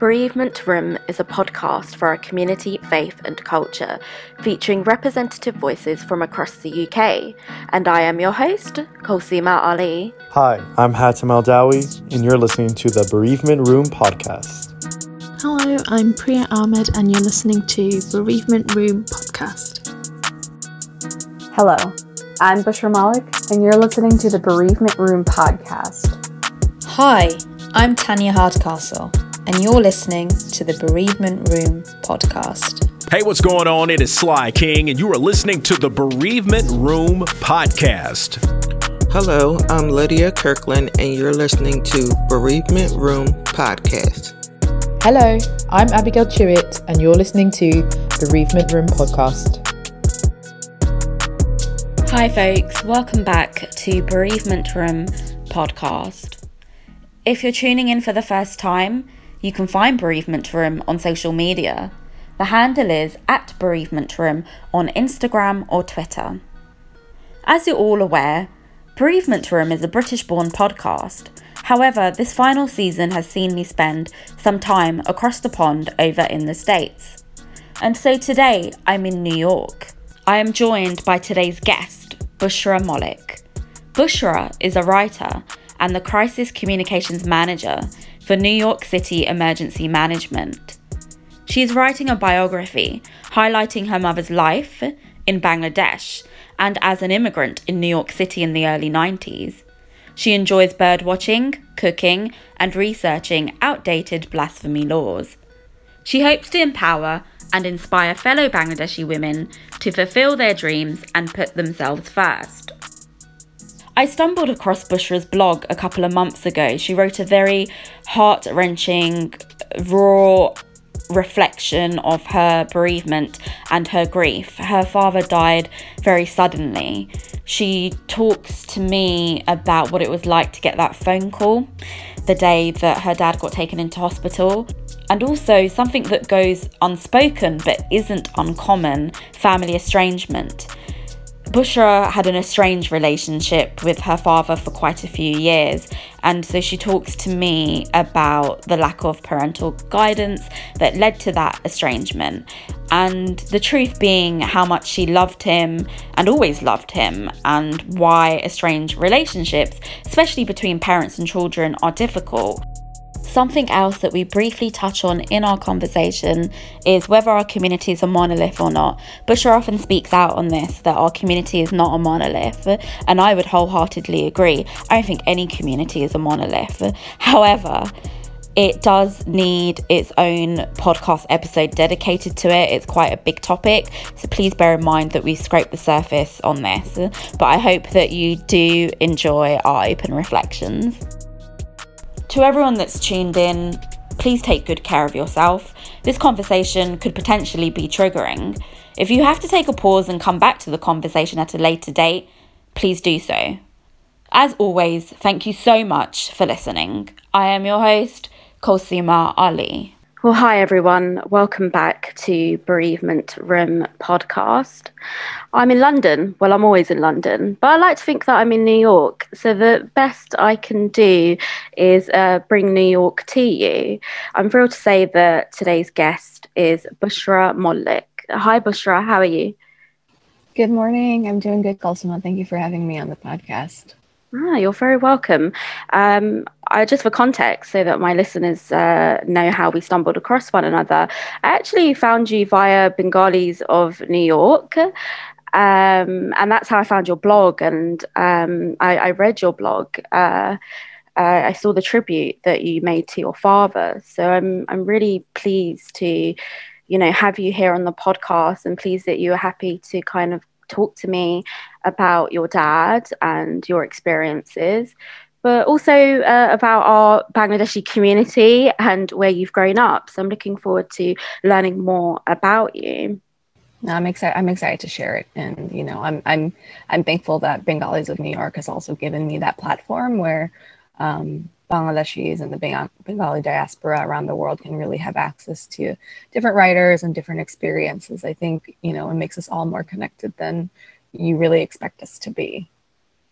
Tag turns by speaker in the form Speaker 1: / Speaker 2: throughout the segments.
Speaker 1: Bereavement Room is a podcast for our community, faith, and culture, featuring representative voices from across the UK. And I am your host, Kulsuma Ali.
Speaker 2: Hi, I'm Hatem Al Dawi, and you're listening to the Bereavement Room podcast.
Speaker 3: Hello, I'm Priya Ahmed, and you're listening to Bereavement Room podcast.
Speaker 4: Hello, I'm Bushra Malik, and you're listening to the Bereavement Room podcast.
Speaker 5: Hi, I'm Tanya Hardcastle, and you're listening to the Bereavement Room podcast.
Speaker 6: Hey, what's going on? It is Sly King, and you are listening to the Bereavement Room podcast.
Speaker 7: Hello, I'm Lydia Kirkland, and you're listening to Bereavement Room podcast.
Speaker 8: Hello, I'm Abigail Chewett, and you're listening to Bereavement Room podcast.
Speaker 1: Hi, folks. Welcome back to Bereavement Room podcast. If you're tuning in for the first time, you can find Bereavement Room on social media. The handle is at Bereavement Room on Instagram or Twitter. As you're all aware, Bereavement Room is a British born podcast. However, this final season has seen me spend some time across the pond over in the States. And so today I'm in New York. I am joined by today's guest, Bushra Malik. Bushra is a writer and the Crisis Communications Manager for New York City Emergency Management. She is writing a biography highlighting her mother's life in Bangladesh and as an immigrant in New York City in the early 90s. She enjoys birdwatching, cooking, and researching outdated blasphemy laws. She hopes to empower and inspire fellow Bangladeshi women to fulfill their dreams and put themselves first. I stumbled across Bushra's blog a couple of months ago. She wrote a very heart wrenching, raw reflection of her bereavement and her grief. Her father died very suddenly. She talks to me about what it was like to get that phone call the day that her dad got taken into hospital. And also something that goes unspoken but isn't uncommon family estrangement. Bushra had an estranged relationship with her father for quite a few years, and so she talks to me about the lack of parental guidance that led to that estrangement. And the truth being how much she loved him and always loved him, and why estranged relationships, especially between parents and children, are difficult. Something else that we briefly touch on in our conversation is whether our community is a monolith or not. Bushra often speaks out on this that our community is not a monolith, and I would wholeheartedly agree. I don't think any community is a monolith. However, it does need its own podcast episode dedicated to it. It's quite a big topic, so please bear in mind that we scraped the surface on this. But I hope that you do enjoy our open reflections. To everyone that's tuned in, please take good care of yourself. This conversation could potentially be triggering. If you have to take a pause and come back to the conversation at a later date, please do so. As always, thank you so much for listening. I am your host, Kulsuma Ali. Well, hi everyone. Welcome back to Bereavement Room podcast. I'm in London. Well, I'm always in London, but I like to think that I'm in New York. So the best I can do is uh, bring New York to you. I'm thrilled to say that today's guest is Bushra Malik. Hi, Bushra. How are you?
Speaker 4: Good morning. I'm doing good, Kulsuma. Thank you for having me on the podcast.
Speaker 1: Ah, you're very welcome. Um, I, just for context, so that my listeners uh, know how we stumbled across one another, I actually found you via Bengalis of New York. Um, and that's how I found your blog. And um, I, I, read your blog. Uh, uh, I saw the tribute that you made to your father. So I'm I'm really pleased to, you know, have you here on the podcast, and pleased that you are happy to kind of talk to me about your dad and your experiences, but also uh, about our Bangladeshi community and where you've grown up. So I'm looking forward to learning more about you.
Speaker 4: No, I'm excited. I'm excited to share it, and you know, I'm I'm I'm thankful that Bengalis of New York has also given me that platform where um, Bangladeshis and the Bengali diaspora around the world can really have access to different writers and different experiences. I think, you know, it makes us all more connected than you really expect us to be.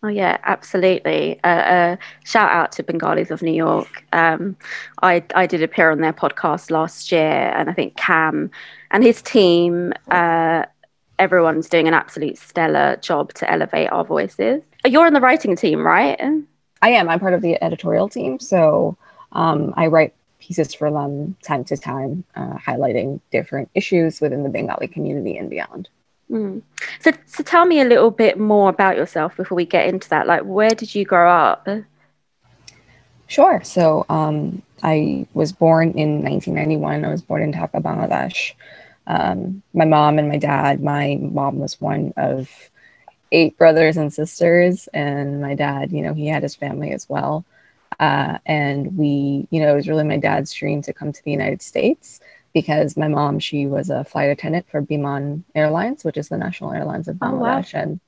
Speaker 1: Oh yeah, absolutely. Uh, uh, shout out to Bengalis of New York. Um, I I did appear on their podcast last year, and I think Cam and his team, uh, everyone's doing an absolute stellar job to elevate our voices. You're on the writing team, right?
Speaker 4: I am. I'm part of the editorial team, so um, I write pieces for them time to time, uh, highlighting different issues within the Bengali community and beyond.
Speaker 1: Mm. So, so tell me a little bit more about yourself before we get into that. Like, where did you grow up?
Speaker 4: Sure. So, um, I was born in 1991. I was born in Dhaka, Bangladesh. Um, my mom and my dad. My mom was one of eight brothers and sisters, and my dad, you know, he had his family as well. Uh, and we, you know, it was really my dad's dream to come to the United States because my mom, she was a flight attendant for Biman Airlines, which is the national airlines of Bangladesh. Oh, wow. And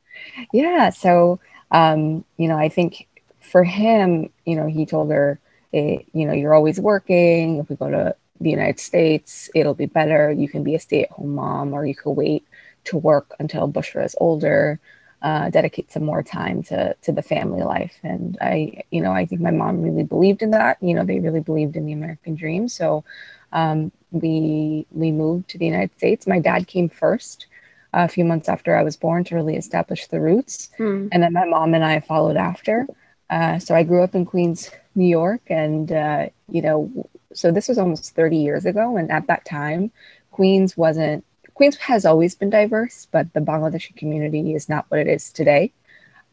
Speaker 4: yeah, so, um, you know, I think for him, you know, he told her, eh, you know, you're always working. If we go to the United States, it'll be better. You can be a stay at home mom, or you could wait to work until Bushra is older. Uh, dedicate some more time to to the family life. And I, you know, I think my mom really believed in that. You know, they really believed in the American dream. So um, we we moved to the United States. My dad came first a few months after I was born to really establish the roots, hmm. and then my mom and I followed after. Uh, so I grew up in Queens, New York, and uh, you know, so this was almost 30 years ago, and at that time, Queens wasn't. Queens has always been diverse, but the Bangladeshi community is not what it is today.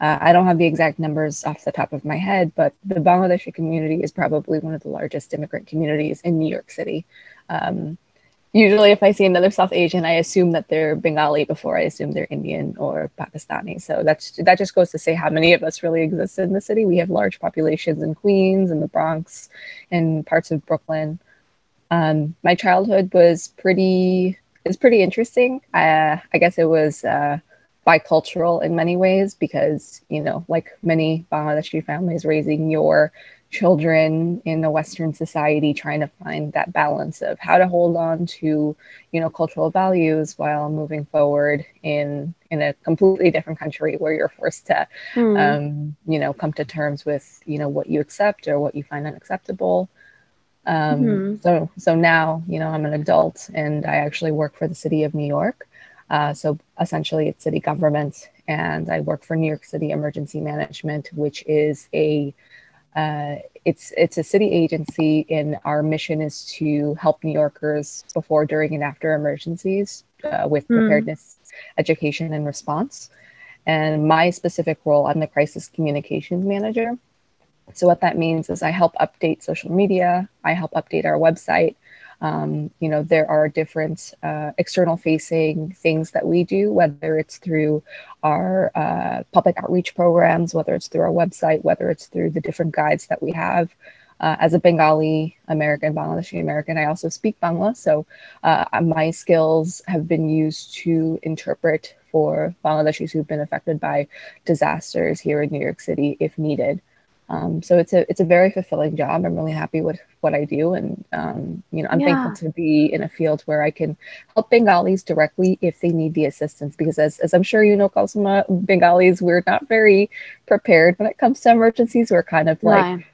Speaker 4: Uh, I don't have the exact numbers off the top of my head, but the Bangladeshi community is probably one of the largest immigrant communities in New York City. Um, usually, if I see another South Asian, I assume that they're Bengali before I assume they're Indian or Pakistani. So that's that just goes to say how many of us really exist in the city. We have large populations in Queens and the Bronx and parts of Brooklyn. Um, my childhood was pretty is pretty interesting. Uh, I guess it was. Uh, bicultural in many ways because, you know, like many Bangladeshi families raising your children in a Western society, trying to find that balance of how to hold on to, you know, cultural values while moving forward in in a completely different country where you're forced to, mm. um, you know, come to terms with, you know, what you accept or what you find unacceptable. Um, mm-hmm. So so now, you know, I'm an adult and I actually work for the city of New York. Uh, so essentially, it's city government, and I work for New York City Emergency Management, which is a uh, it's it's a city agency, and our mission is to help New Yorkers before, during, and after emergencies uh, with hmm. preparedness, mm. education, and response. And my specific role, I'm the crisis communications manager. So what that means is I help update social media, I help update our website, um, you know, there are different uh, external facing things that we do, whether it's through our uh, public outreach programs, whether it's through our website, whether it's through the different guides that we have. Uh, as a Bengali American, Bangladeshi American, I also speak Bangla. So uh, my skills have been used to interpret for Bangladeshis who've been affected by disasters here in New York City if needed. Um, so it's a it's a very fulfilling job. I'm really happy with what I do, and um, you know I'm yeah. thankful to be in a field where I can help Bengalis directly if they need the assistance. Because as as I'm sure you know, Kulsuma, Bengalis we're not very prepared when it comes to emergencies. We're kind of like. Right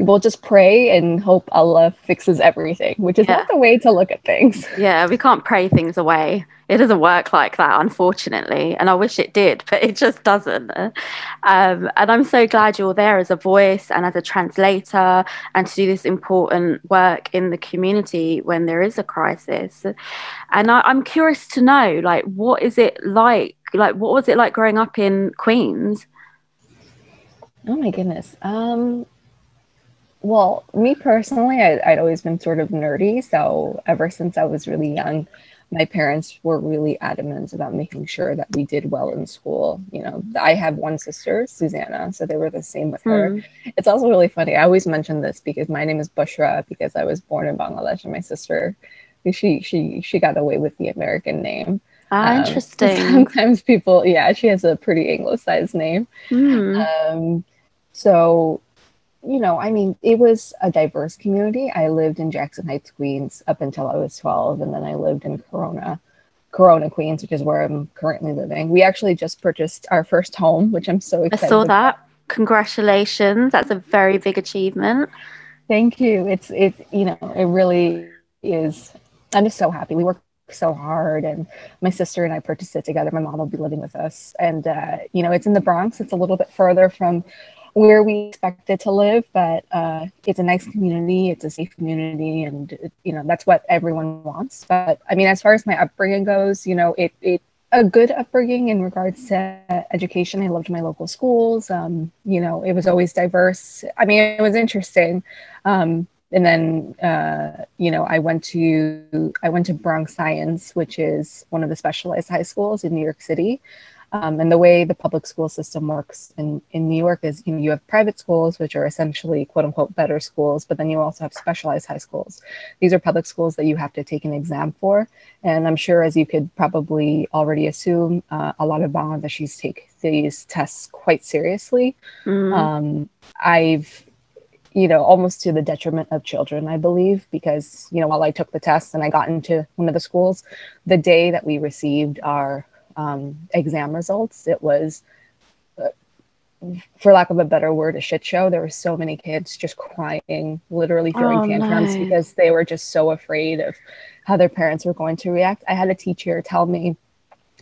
Speaker 4: we'll just pray and hope Allah fixes everything, which is yeah. not the way to look at things.
Speaker 1: Yeah, we can't pray things away. It doesn't work like that, unfortunately. And I wish it did, but it just doesn't. Um, and I'm so glad you're there as a voice and as a translator and to do this important work in the community when there is a crisis. And I, I'm curious to know, like, what is it like? Like, what was it like growing up in Queens?
Speaker 4: Oh my goodness. Um, well, me personally, I, would always been sort of nerdy. So ever since I was really young, my parents were really adamant about making sure that we did well in school. You know, I have one sister, Susanna, so they were the same with her. Mm. It's also really funny. I always mention this because my name is Bushra because I was born in Bangladesh, and my sister, she she she got away with the American name.
Speaker 1: Ah, um, interesting.
Speaker 4: Sometimes people, yeah, she has a pretty anglicized name. Mm. Um, so you know, I mean, it was a diverse community. I lived in Jackson Heights, Queens up until I was 12, and then I lived in Corona Corona Queens, which is where I'm currently living. We actually just purchased our first home, which I'm so excited.
Speaker 1: I saw that. About. Congratulations. That's a very big achievement.
Speaker 4: Thank you. It's it, you know, it really is I'm just so happy. We worked so hard and my sister and I purchased it together. My mom will be living with us. And uh, you know, it's in the Bronx. It's a little bit further from where we expected to live, but uh, it's a nice community. It's a safe community, and you know that's what everyone wants. But I mean, as far as my upbringing goes, you know, it it a good upbringing in regards to education. I loved my local schools. Um, you know, it was always diverse. I mean, it was interesting. Um, and then uh, you know, I went to I went to Bronx Science, which is one of the specialized high schools in New York City. Um, and the way the public school system works in, in New York is you know you have private schools which are essentially quote unquote better schools, but then you also have specialized high schools. These are public schools that you have to take an exam for, and I'm sure as you could probably already assume, uh, a lot of Bangladeshis take these tests quite seriously. Mm. Um, I've you know, almost to the detriment of children, I believe, because, you know, while I took the test and I got into one of the schools, the day that we received our um, exam results. It was, uh, for lack of a better word, a shit show. There were so many kids just crying, literally throwing oh, tantrums no. because they were just so afraid of how their parents were going to react. I had a teacher tell me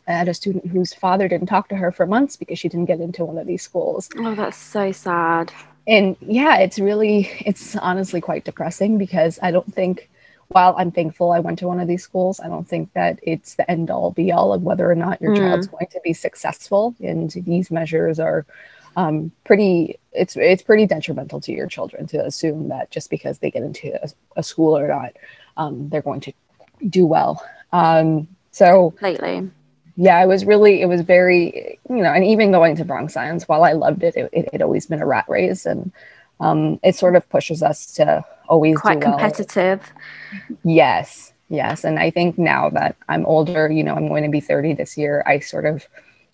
Speaker 4: I had a student whose father didn't talk to her for months because she didn't get into one of these schools.
Speaker 1: Oh, that's so sad.
Speaker 4: And yeah, it's really, it's honestly quite depressing because I don't think while I'm thankful I went to one of these schools, I don't think that it's the end all be all of whether or not your mm. child's going to be successful. And these measures are um, pretty, it's, it's pretty detrimental to your children to assume that just because they get into a, a school or not, um, they're going to do well. Um, so
Speaker 1: lately,
Speaker 4: yeah, it was really, it was very, you know, and even going to Bronx Science, while I loved it, it, it had always been a rat race. And um, it sort of pushes us to always
Speaker 1: quite competitive.
Speaker 4: Yes, yes. And I think now that I'm older, you know, I'm going to be 30 this year, I sort of,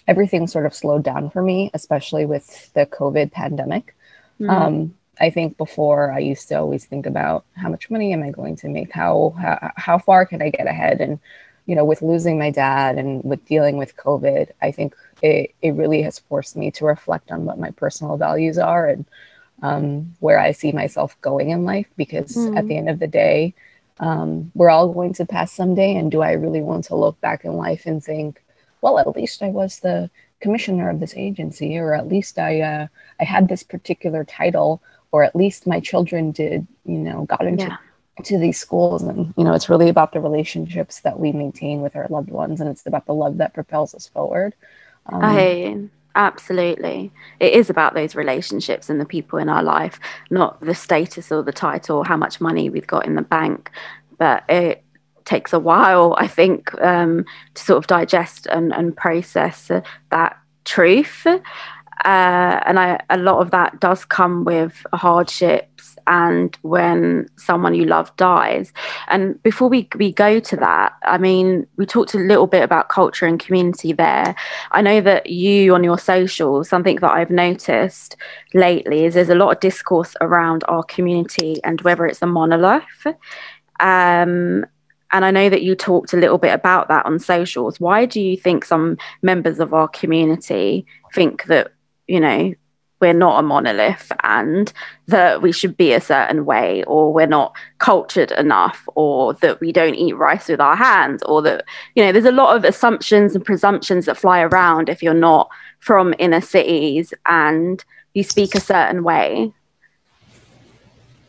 Speaker 4: everything sort of slowed down for me, especially with the COVID pandemic. Mm. Um, I think before I used to always think about how much money am I going to make? How, how, how far can I get ahead? And, you know, with losing my dad and with dealing with COVID, I think it, it really has forced me to reflect on what my personal values are and um, where I see myself going in life because mm. at the end of the day, um, we're all going to pass someday. And do I really want to look back in life and think, well, at least I was the commissioner of this agency, or at least I uh, I had this particular title, or at least my children did, you know, got into yeah. to these schools. And you know, it's really about the relationships that we maintain with our loved ones, and it's about the love that propels us forward.
Speaker 1: Um, I Absolutely. It is about those relationships and the people in our life, not the status or the title or how much money we've got in the bank. But it takes a while, I think, um, to sort of digest and, and process uh, that truth. Uh, and I, a lot of that does come with hardships and when someone you love dies. And before we, we go to that, I mean, we talked a little bit about culture and community there. I know that you on your socials, something that I've noticed lately is there's a lot of discourse around our community and whether it's a monolith. Um, and I know that you talked a little bit about that on socials. Why do you think some members of our community think that, you know, we're not a monolith and that we should be a certain way or we're not cultured enough or that we don't eat rice with our hands or that you know there's a lot of assumptions and presumptions that fly around if you're not from inner cities and you speak a certain way.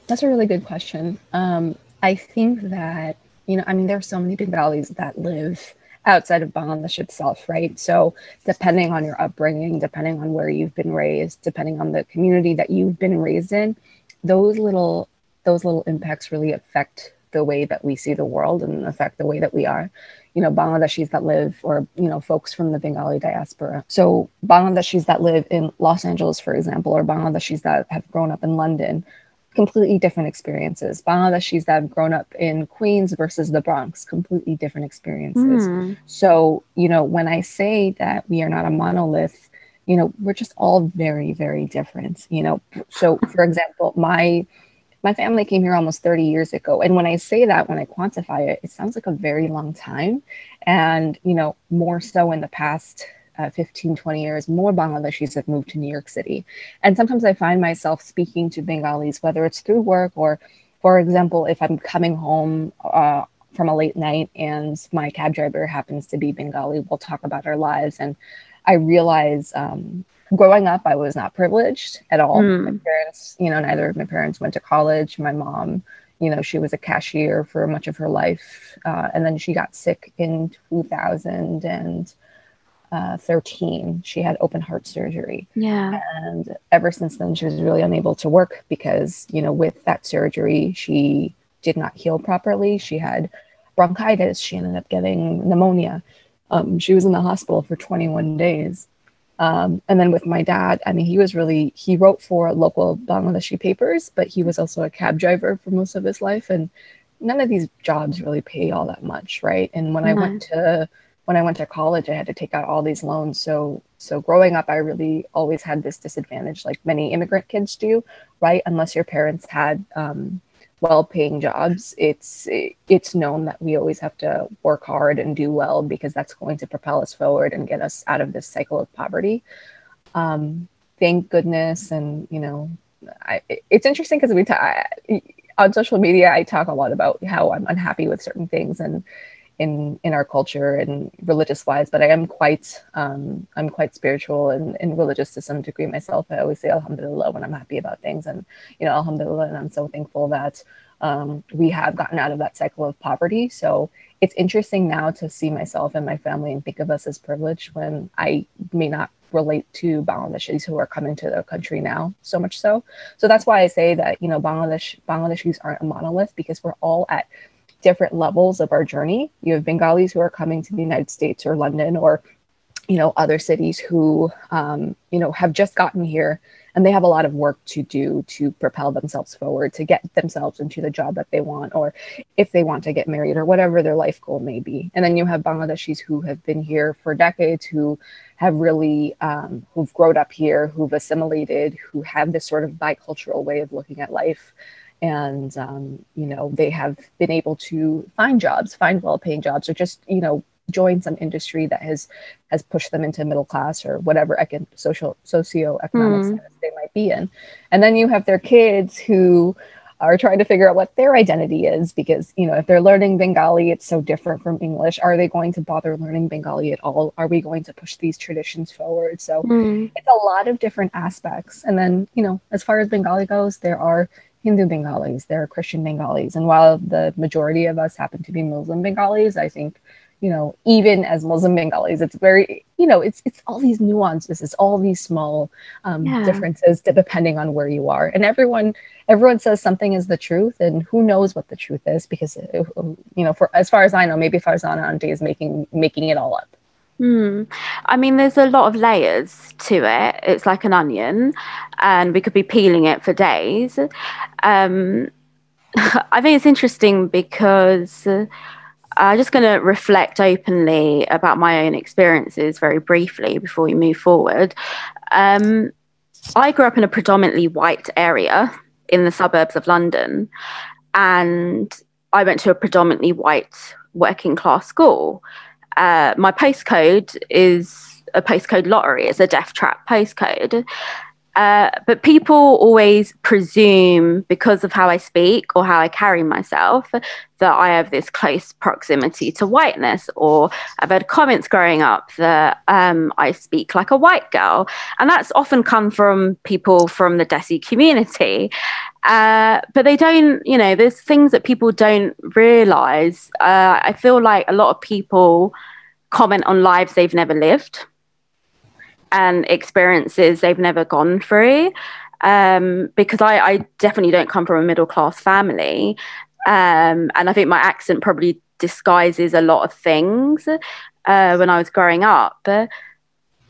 Speaker 4: That's a really good question. Um, i think that you know i mean there's so many Bengalis that live outside of Bangladesh itself, right? So, depending on your upbringing, depending on where you've been raised, depending on the community that you've been raised in, those little those little impacts really affect the way that we see the world and affect the way that we are. You know, Bangladeshis that live, or you know, folks from the Bengali diaspora. So, Bangladeshis that live in Los Angeles, for example, or Bangladeshis that have grown up in London, completely different experiences. Bangladeshis that have grown up in Queens versus the Bronx, completely different experiences. Mm. So, you know, when I say that we are not a monolith, you know, we're just all very, very different. You know, so for example, my my family came here almost 30 years ago. And when I say that, when I quantify it, it sounds like a very long time. And, you know, more so in the past uh, 15, 20 years, more Bangladeshis have moved to New York City. And sometimes I find myself speaking to Bengalis, whether it's through work or, for example, if I'm coming home uh, from a late night and my cab driver happens to be Bengali, we'll talk about our lives. And I realize um, growing up, I was not privileged at all. Mm. My parents, you know, neither of my parents went to college. My mom, you know, she was a cashier for much of her life. Uh, and then she got sick in 2013. Uh, she had open heart surgery.
Speaker 1: Yeah.
Speaker 4: And ever since then, she was really unable to work because, you know, with that surgery, she did not heal properly. She had bronchitis. She ended up getting pneumonia. Um, she was in the hospital for 21 days. Um, and then with my dad, I mean, he was really, he wrote for local Bangladeshi papers, but he was also a cab driver for most of his life. And none of these jobs really pay all that much, right? And when mm-hmm. I went to, when I went to college, I had to take out all these loans. So, so growing up, I really always had this disadvantage, like many immigrant kids do, right? Unless your parents had um, well-paying jobs it's it's known that we always have to work hard and do well because that's going to propel us forward and get us out of this cycle of poverty um, thank goodness and you know I, it's interesting because we talk on social media i talk a lot about how i'm unhappy with certain things and in in our culture and religious wise but i am quite um, i'm quite spiritual and, and religious to some degree myself. I always say alhamdulillah when i'm happy about things and you know alhamdulillah and i'm so thankful that um, we have gotten out of that cycle of poverty. So it's interesting now to see myself and my family and think of us as privileged when i may not relate to bangladeshis who are coming to the country now so much so. So that's why i say that you know bangladesh bangladeshis aren't a monolith because we're all at different levels of our journey. You have Bengalis who are coming to the United States or London or you know other cities who um, you know have just gotten here and they have a lot of work to do to propel themselves forward to get themselves into the job that they want or if they want to get married or whatever their life goal may be and then you have bangladeshis who have been here for decades who have really um, who've grown up here who've assimilated who have this sort of bicultural way of looking at life and um, you know they have been able to find jobs find well-paying jobs or just you know join some industry that has has pushed them into middle class or whatever econ- social socioeconomic mm. status they might be in. And then you have their kids who are trying to figure out what their identity is because you know if they're learning bengali it's so different from english. Are they going to bother learning bengali at all? Are we going to push these traditions forward? So mm. it's a lot of different aspects. And then you know as far as bengali goes there are Hindu Bengalis, there are Christian Bengalis. And while the majority of us happen to be Muslim Bengalis, I think, you know, even as Muslim Bengalis, it's very, you know, it's it's all these nuances, it's all these small um, yeah. differences depending on where you are. And everyone everyone says something is the truth, and who knows what the truth is? Because uh, you know, for as far as I know, maybe Farzana Auntie is making making it all up.
Speaker 1: Hmm. I mean, there's a lot of layers to it. It's like an onion, and we could be peeling it for days. Um, I think it's interesting because uh, I'm just going to reflect openly about my own experiences very briefly before we move forward. Um, I grew up in a predominantly white area in the suburbs of London, and I went to a predominantly white working class school uh, my postcode is a postcode lottery. It's a death trap postcode. Uh, but people always presume because of how I speak or how I carry myself that I have this close proximity to whiteness. Or I've had comments growing up that um, I speak like a white girl. And that's often come from people from the Desi community. Uh, but they don't, you know, there's things that people don't realize. Uh, I feel like a lot of people comment on lives they've never lived and experiences they've never gone through. Um, because I, I, definitely don't come from a middle class family. Um, and I think my accent probably disguises a lot of things uh, when I was growing up.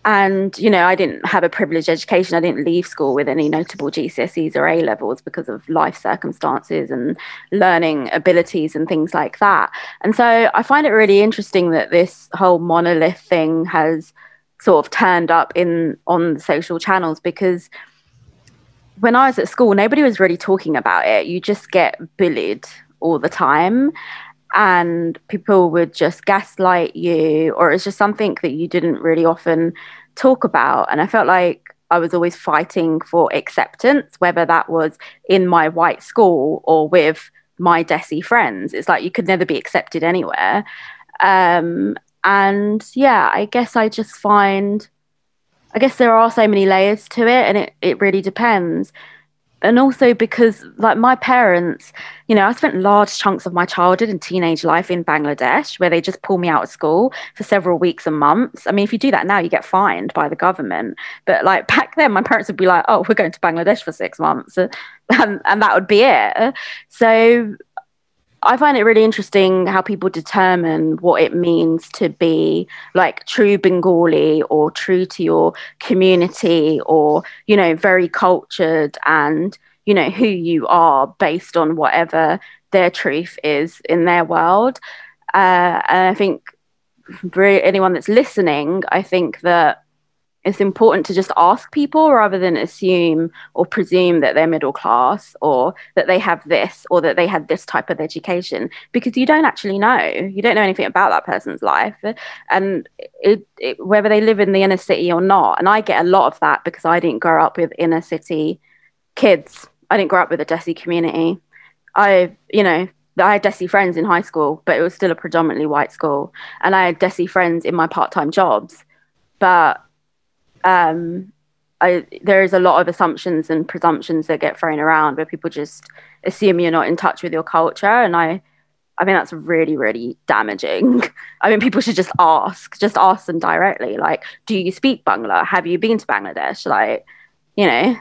Speaker 1: And, you know, I didn't have a privileged education. I didn't leave school with any notable GCSEs or A levels because of life circumstances and learning abilities and things like that. And so I find it really interesting that this whole monolith thing has sort of turned up in on social channels because when I was at school, nobody was really talking about it. You just get bullied all the time. And people would just gaslight you, or it's just something that you didn't really often talk about. And I felt like I was always fighting for acceptance, whether that was in my white school or with my Desi friends. It's like you could never be accepted anywhere. Um, and yeah, I guess I just find, I guess there are so many layers to it, and it, it really depends. And also because like my parents you know i spent large chunks of my childhood and teenage life in bangladesh where they just pull me out of school for several weeks and months. I mean if you do that now you get fined by the government. But like back then my parents would be like oh we're going to bangladesh for six months. And, and that would be it. So I find it really interesting how people determine what it means to be like true Bengali or true to your community or, you know, very cultured and, you know, who you are based on whatever their truth is in their world. Uh, and I think for anyone that's listening, I think that it's important to just ask people rather than assume or presume that they're middle class or that they have this or that they had this type of education because you don't actually know you don't know anything about that person's life and it, it, whether they live in the inner city or not and i get a lot of that because i didn't grow up with inner city kids i didn't grow up with a desi community i you know I had Desi friends in high school, but it was still a predominantly white school. And I had Desi friends in my part time jobs. But um, I, there is a lot of assumptions and presumptions that get thrown around where people just assume you're not in touch with your culture, and I, I mean that's really really damaging. I mean people should just ask, just ask them directly, like, do you speak Bangla? Have you been to Bangladesh? Like, you know.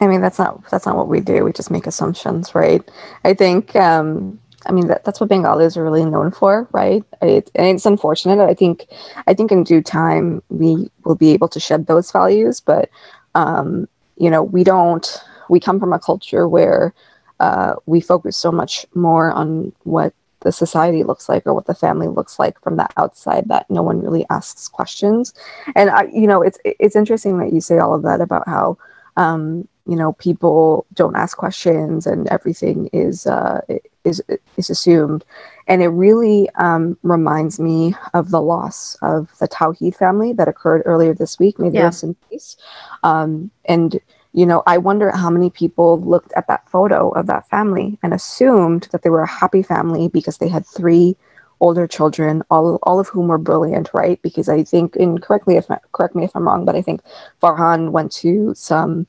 Speaker 4: I mean that's not that's not what we do. We just make assumptions, right? I think um, I mean, that, that's what Bengalis are really known for, right? It, and it's unfortunate. I think, I think in due time we will be able to shed those values, but um, you know, we don't. We come from a culture where uh, we focus so much more on what the society looks like or what the family looks like from the outside that no one really asks questions. And I, you know, it's it's interesting that you say all of that about how um, you know people don't ask questions and everything is uh, is is assumed and it really um, reminds me of the loss of the Towhid family that occurred earlier this week may yeah. rest in peace um, and you know i wonder how many people looked at that photo of that family and assumed that they were a happy family because they had three older children, all all of whom were brilliant, right? Because I think, and correctly if correct me if I'm wrong, but I think Farhan went to some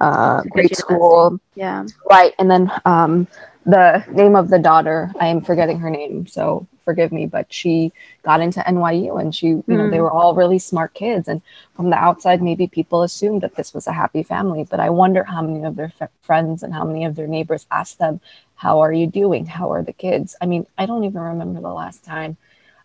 Speaker 4: uh, great school.
Speaker 1: Yeah.
Speaker 4: Right. And then um, the name of the daughter, I am forgetting her name, so forgive me, but she got into NYU and she, you mm. know, they hmm. were all really smart kids. And from the outside, maybe people assumed that this was a happy family, but I wonder how many of their f- friends and how many of their neighbors asked them, How are you doing? How are the kids? I mean, I don't even remember the last time,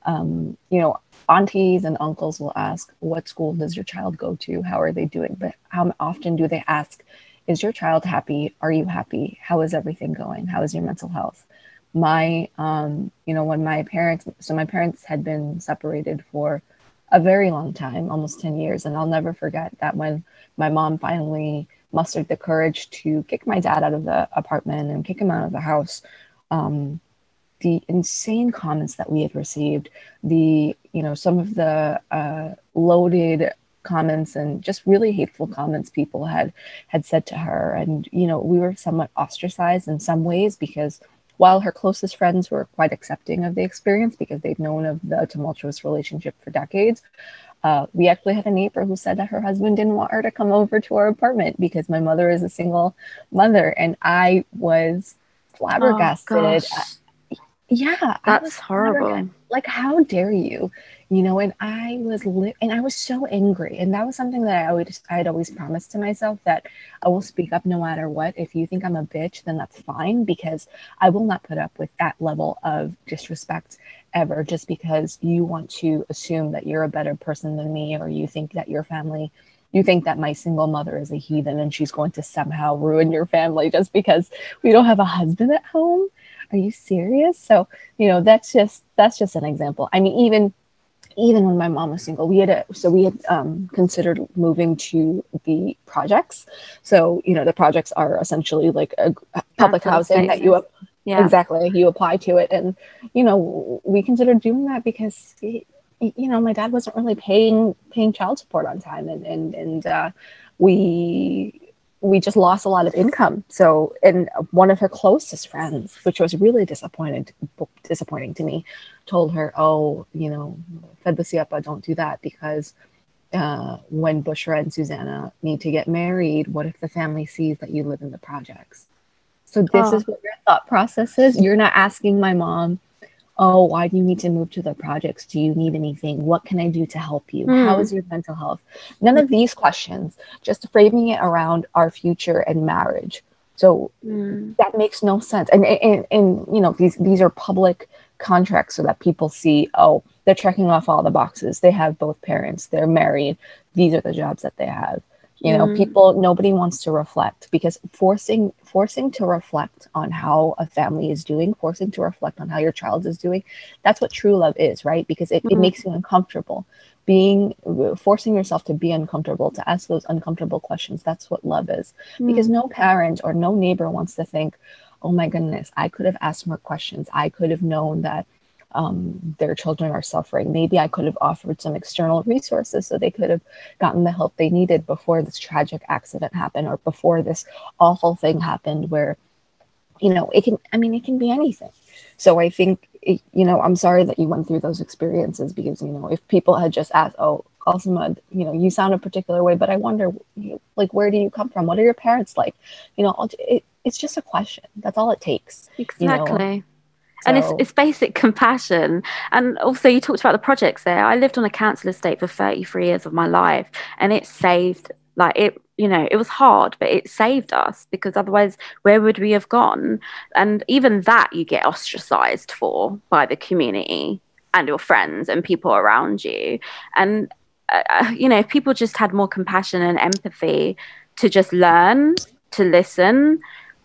Speaker 4: um, you know, aunties and uncles will ask, What school does your child go to? How are they doing? But how often do they ask, Is your child happy? Are you happy? How is everything going? How is your mental health? My, um, you know, when my parents, so my parents had been separated for a very long time, almost 10 years. And I'll never forget that when my mom finally mustered the courage to kick my dad out of the apartment and kick him out of the house. Um, the insane comments that we had received, the you know some of the uh, loaded comments and just really hateful comments people had had said to her, and you know we were somewhat ostracized in some ways because while her closest friends were quite accepting of the experience because they'd known of the tumultuous relationship for decades. Uh, we actually had a neighbor who said that her husband didn't want her to come over to our apartment because my mother is a single mother, and I was oh, flabbergasted. Oh, yeah
Speaker 1: that's horrible
Speaker 4: like how dare you you know and i was and i was so angry and that was something that i always i had always promised to myself that i will speak up no matter what. If you think i'm a bitch then that's fine because i will not put up with that level of disrespect ever just because you want to assume that you're a better person than me or you think that your family you think that my single mother is a heathen and she's going to somehow ruin your family just because we don't have a husband at home? Are you serious? So you know that's just that's just an example. I mean even even when my mom was single, we had a, so we had um, considered moving to the projects. So you know, the projects are essentially like a, public housing that you yeah. exactly you apply to it, and you know, we considered doing that because. It, you know, my dad wasn't really paying paying child support on time, and and and uh, we we just lost a lot of income. So, and one of her closest friends, which was really disappointed, disappointing to me, told her, "Oh, you know, Fedbasiapa, don't do that because uh, when Bushra and Susanna need to get married, what if the family sees that you live in the projects?" So this oh. is what your thought process is. You're not asking my mom oh, why do you need to move to the projects? Do you need anything? What can I do to help you? Mm. How hmm. your mental health? None of these questions, just framing it around our future and marriage. So mm. that makes no sense. And, and, and, you know, these, these are public contracts so that people see, oh, they're checking off all the boxes. They have both parents, they're married. These are the jobs that they have you know mm. people nobody wants to reflect because forcing forcing to reflect on how a family is doing forcing to reflect on how your child is doing that's what true love is right because it, mm. it mm-hmm. makes you uncomfortable being forcing yourself to be uncomfortable to ask those uncomfortable questions that's what love is mm. because no parent or no neighbor wants to think oh my goodness i could have asked more questions i could have known that um, their children are suffering. Maybe I could have offered some external resources so they could have gotten the help they needed before this tragic accident happened or before this awful thing happened where, you know, it can, I mean, it can be anything. So I think, it, you know, I'm sorry that you went through those experiences because, you know, if people had just asked, oh, Alsamad, you know, you sound a particular way, but I wonder, like, where do you come from? What are your parents like? You know, it, it's just a question. That's all it takes.
Speaker 1: Exactly. You know? And it's, it's basic compassion. And also you talked about the projects there. I lived on a council estate for 33 years of my life and it saved like it you know it was hard but it saved us because otherwise where would we have gone? And even that you get ostracized for by the community and your friends and people around you. And uh, uh you know if people just had more compassion and empathy to just learn to listen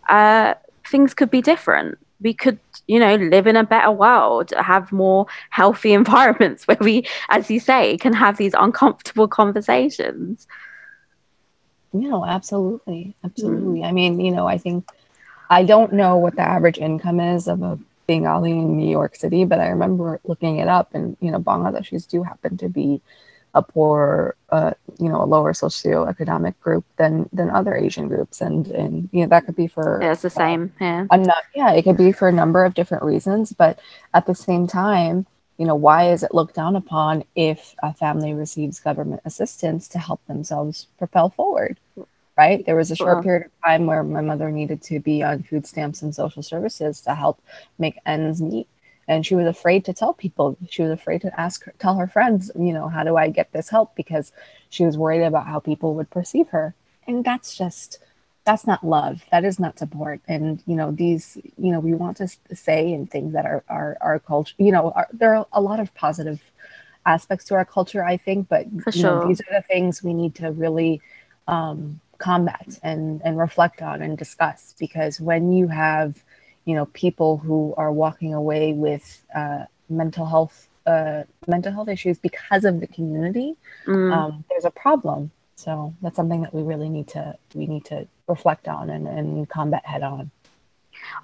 Speaker 1: uh, things could be different. We could you know live in a better world have more healthy environments where we as you say can have these uncomfortable conversations.
Speaker 4: You know absolutely. Absolutely. Mm. i mean you know i think i don't know what the average income is of a bengali in new york city but i remember looking it up and you know bangladeshis do happen to be a poor, uh, you know, a lower socioeconomic group than than other Asian groups, and and you know that could be for
Speaker 1: yeah, it's the same.
Speaker 4: Uh, yeah, not, yeah, it could be for a number of different reasons, but at the same time, you know, why is it looked down upon if a family receives government assistance to help themselves propel forward? Right. There was a short period of time where my mother needed to be on food stamps and social services to help make ends meet and she was afraid to tell people. She was afraid to ask her, tell her friends you know how do i get this help? Because she was worried about how people would perceive her. And that's just that's not love. That is not support. And you know these you know we want to say and things that are our, our culture you know are, there are a lot of positive aspects to our culture i think. But
Speaker 1: For sure.
Speaker 4: know, these are the things we need to really um, combat and and reflect on and discuss. Because when you have you know people who are walking away with uh, mental health uh, mental health issues because of the community mm. um, there's a problem so that's something that we really need to we need to reflect on and, and combat head on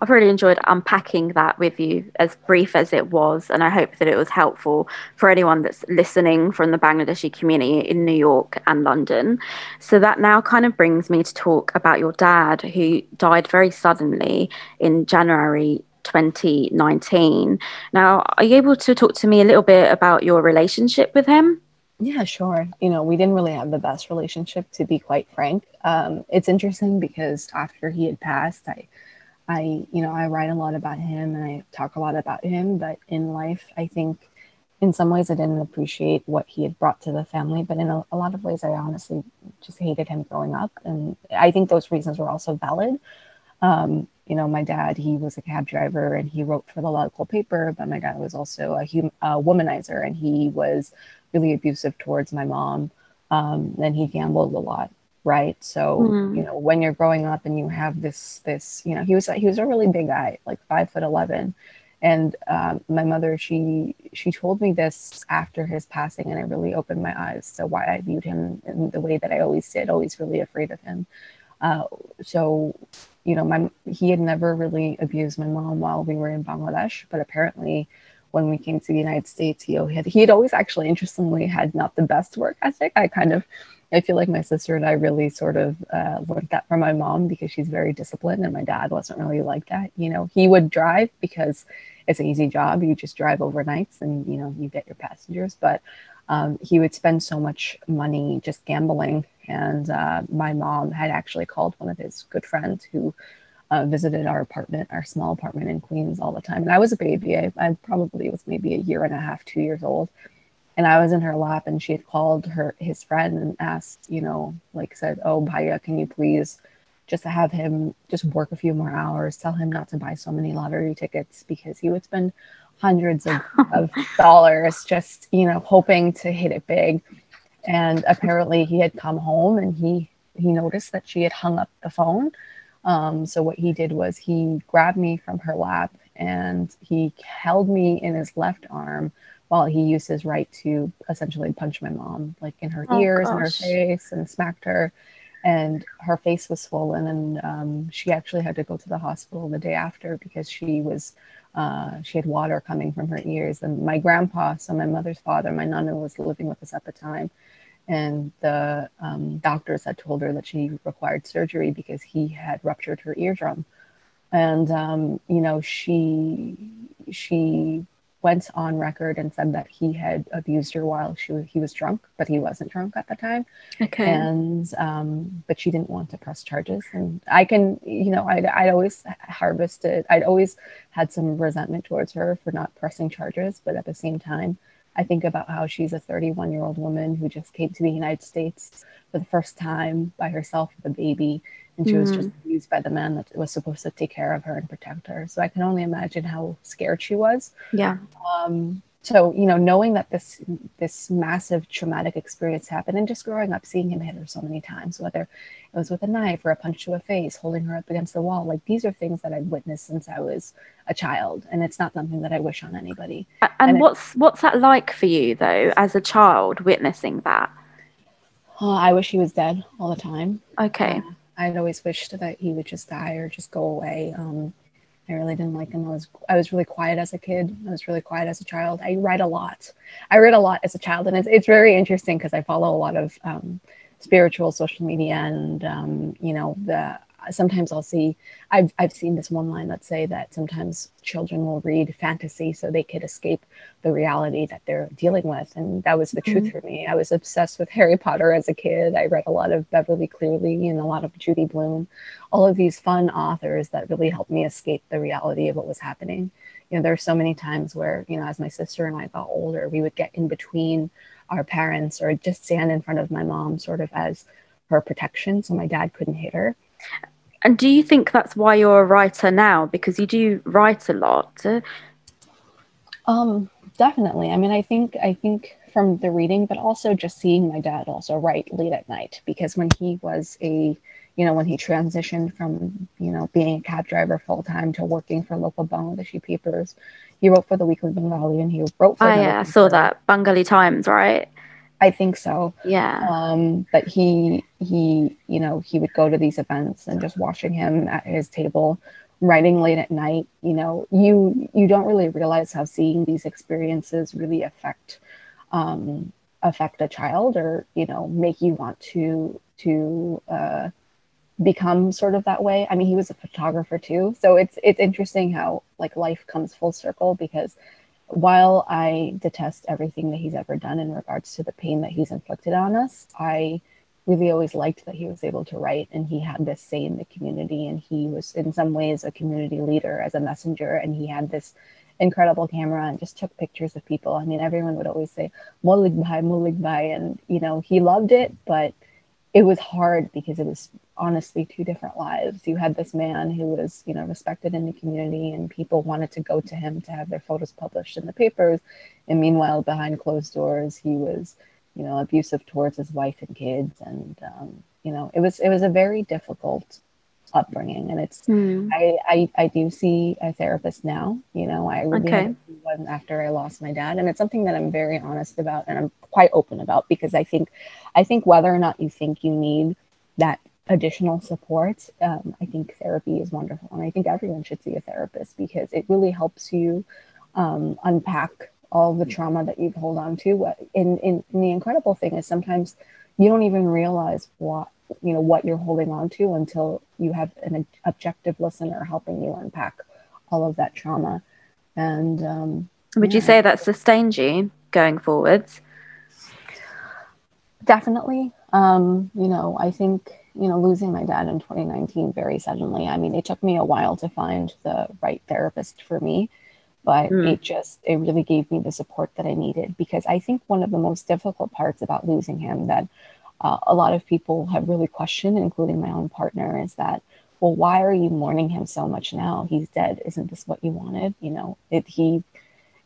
Speaker 1: I've really enjoyed unpacking that with you, as brief as it was, and I hope that it was helpful for anyone that's listening from the Bangladeshi community in New York and London. So that now kind of brings me to talk about your dad, who died very suddenly in January 2019. Now, are you able to talk to me a little bit about your relationship with him?
Speaker 4: Yeah, sure. You know, we didn't really have the best relationship, to be quite frank. Um, it's interesting because after he had passed, I I, you know, I write a lot about him and I talk a lot about him, but in life, I think in some ways I didn't appreciate what he had brought to the family, but in a, a, lot of ways, I honestly just hated him growing up. And I think those reasons were also valid. Um, you know, my dad, he was a cab driver and he wrote for the local paper, but my dad was also a, hum- a womanizer and he was really abusive towards my mom. Um, and he gambled a lot right so mm-hmm. you know when you're growing up and you have this this you know he was he was a really big guy like five foot 11 And um, my mother, she she told me this after his passing, and it really opened my eyes to why I viewed him in the way that I always did, always really afraid of him. Uh, so, you know, my he had never really abused my mom while we were in Bangladesh, but apparently, when we came to the United States, he had he had always actually interestingly had not the best work ethic. I kind of I feel like my sister and I really sort of uh, learned that from my mom because she's very disciplined, and my dad wasn't really like that. You know, he would drive because it's an easy job. You just drive overnights, and you know you get your passengers. But um, he would spend so much money just gambling, and uh, my mom had actually called one of his good friends who uh, visited our apartment, our small apartment in Queens, all the time. And I was a baby. I, I probably was maybe a year and a half, two years old and I was in her lap and she had called her his friend and asked, you know, like said, "Oh, Bhaiya, can you please just have him just work a few more hours? Tell him not to buy so many lottery tickets because he would spend hundreds of, of dollars just, you know, hoping to hit it big." And apparently, he had come home and he he noticed that she had hung up the phone. Um, so what he did was he grabbed me from her lap and he held me in his left arm while he used his right to essentially punch my mom, like in her oh, ears gosh. and her face, and smacked her. And her face was swollen, and um, she actually had to go to the hospital the day after because she was uh, she had water coming from her ears. And my grandpa, so my mother's father, my nana was living with us at the time, and the um, doctors had told her that she required surgery because he had ruptured her eardrum. And um, you know, she she went on record and said that he had abused her while she he was drunk, but he wasn't drunk at the time.
Speaker 1: Okay.
Speaker 4: And um, but she didn't want to press charges, and I can, you know, I'd, I'd always harvested, I'd always had some resentment towards her for not pressing charges, but at the same time, I think about how she's a 31 year old woman who just came to the United States for the first time by herself with a baby and she mm. was just mm. used by the man that was supposed to take care of her and protect her. So I can only imagine how scared she was.
Speaker 1: Yeah.
Speaker 4: Um, so you know, knowing that this this massive traumatic experience happened, and just growing up seeing him hit her so many times, whether it was with a knife or a punch to a face, holding her up against the wall, like these are things that I've witnessed since I was a child, and it's not something that I wish on anybody.
Speaker 1: And, and what's what's that like for you though, as a child, witnessing that?
Speaker 4: Uh, I wish he was dead all the time.
Speaker 1: Okay.
Speaker 4: I'd always wished that he would just die or just go away. Um, I really didn't like him. I was I was really quiet as a kid. I was really quiet as a child. I read a lot. I read a lot as a child, and it's it's very interesting because I follow a lot of um, spiritual social media and um, you know the sometimes I'll see I've I've seen this one line that say that sometimes children will read fantasy so they could escape the reality that they're dealing with. And that was the mm-hmm. truth for me. I was obsessed with Harry Potter as a kid. I read a lot of Beverly Cleary and a lot of Judy Blume, all of these fun authors that really helped me escape the reality of what was happening. You know, there are so many times where, you know, as my sister and I got older, we would get in between our parents or just stand in front of my mom sort of as her protection so my dad couldn't hit her
Speaker 1: and do you think that's why you're a writer now? Because you do write a lot.
Speaker 4: Um, definitely. I mean, I think I think from the reading, but also just seeing my dad also write late at night. Because when he was a, you know, when he transitioned from you know being a cab driver full time to working for local Bangladeshi papers, he wrote for the Weekly Bengali and he wrote for.
Speaker 1: Oh yeah, I saw that Bengali Times, right?
Speaker 4: I think so.
Speaker 1: Yeah.
Speaker 4: Um, but he he you know he would go to these events and just watching him at his table writing late at night you know you you don't really realize how seeing these experiences really affect um, affect a child or you know make you want to to uh, become sort of that way i mean he was a photographer too so it's it's interesting how like life comes full circle because while I detest everything that he's ever done in regards to the pain that he's inflicted on us, I really always liked that he was able to write and he had this say in the community and he was in some ways a community leader as a messenger and he had this incredible camera and just took pictures of people. I mean, everyone would always say "Mulig bhai, Mulig bhai," and you know he loved it, but it was hard because it was honestly two different lives. You had this man who was, you know, respected in the community and people wanted to go to him to have their photos published in the papers. And meanwhile, behind closed doors, he was, you know, abusive towards his wife and kids. And, um, you know, it was, it was a very difficult upbringing and it's
Speaker 1: Mm.
Speaker 4: I, I i do see a therapist now you know i really
Speaker 1: Okay.
Speaker 4: one after i lost my dad and it's something that i'm very honest about and i'm quite open about because i think i think whether or not you think you need that additional support um, i think therapy is wonderful and i think everyone should see a therapist because it really helps you um, unpack all the trauma that you've hold on to What- and, and the incredible thing is sometimes you don't even realize what you know what you're holding on to until you have an objective listener helping you unpack all of that trauma and um,
Speaker 1: Would you say that sustained you going forwards?
Speaker 4: definitely um, you know i think you know losing my dad in 2019 very suddenly i mean it took me a while to find the right therapist for me but
Speaker 1: Mm.
Speaker 4: it just it really gave me the support that i needed because i think one of the most difficult parts about losing him that uh, a lot of people have really questioned including my own partner is that well why are you mourning him so much now? He's dead. Isn't this what you wanted? You know it he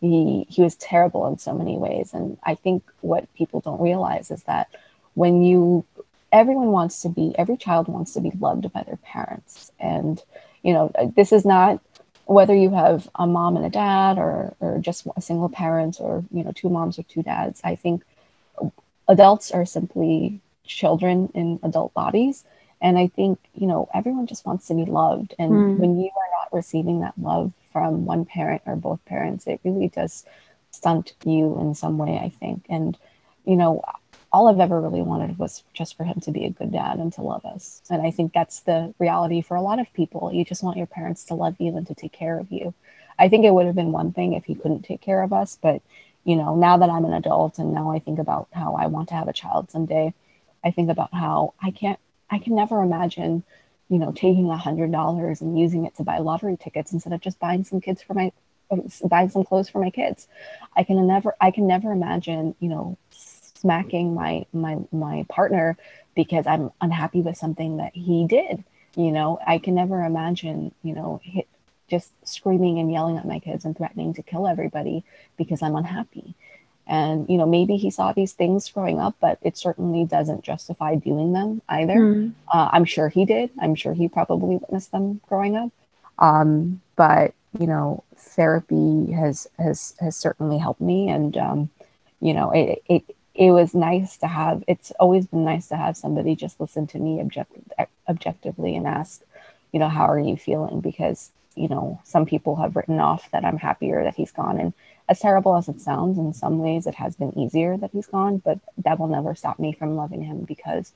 Speaker 4: he he was terrible in so many ways. And i think what people don't realize is that when you everyone wants to be every child wants to be loved by their parents. And you know this is not whether you have a mom and a dad or or just a single parent or you know two moms or two dads. I think adults are simply children in adult bodies. And i think you know everyone just wants to be loved. And
Speaker 1: Mm.
Speaker 4: when you are not receiving that love from one parent or both parents it really does stunt you in some way i think. And you know all i've ever really wanted was just for him to be a good dad and to love us. And i think that's the reality for a lot of people. You just want your parents to love you and to take care of you. I think it would have been one thing if he couldn't take care of us. But you know now that i'm an adult and now i think about how i want to have a child someday i think about how i can't i can never imagine you know taking a hundred dollars and using it to buy lottery tickets instead of just buying some kids for my uh, buying some clothes for my kids. I can never i can never imagine you know smacking my my my partner because i'm unhappy with something that he did. You know i can never imagine you know hit, just screaming and yelling at my kids and threatening to kill everybody because i'm unhappy and you know maybe he saw these things growing up but it certainly doesn't justify doing them either.
Speaker 1: Mm.
Speaker 4: uh, i'm sure he did. I'm sure he probably witnessed them growing up. Um, but you know therapy has has has certainly helped me. And um, you know it, it it was nice to have it's always been nice to have somebody just listen to me object, objectively and ask you know how are you feeling? Because you know some people have written off that i'm happier that he's gone. And as terrible as it sounds in some ways it has been easier that he's gone but that will never stop me from loving him because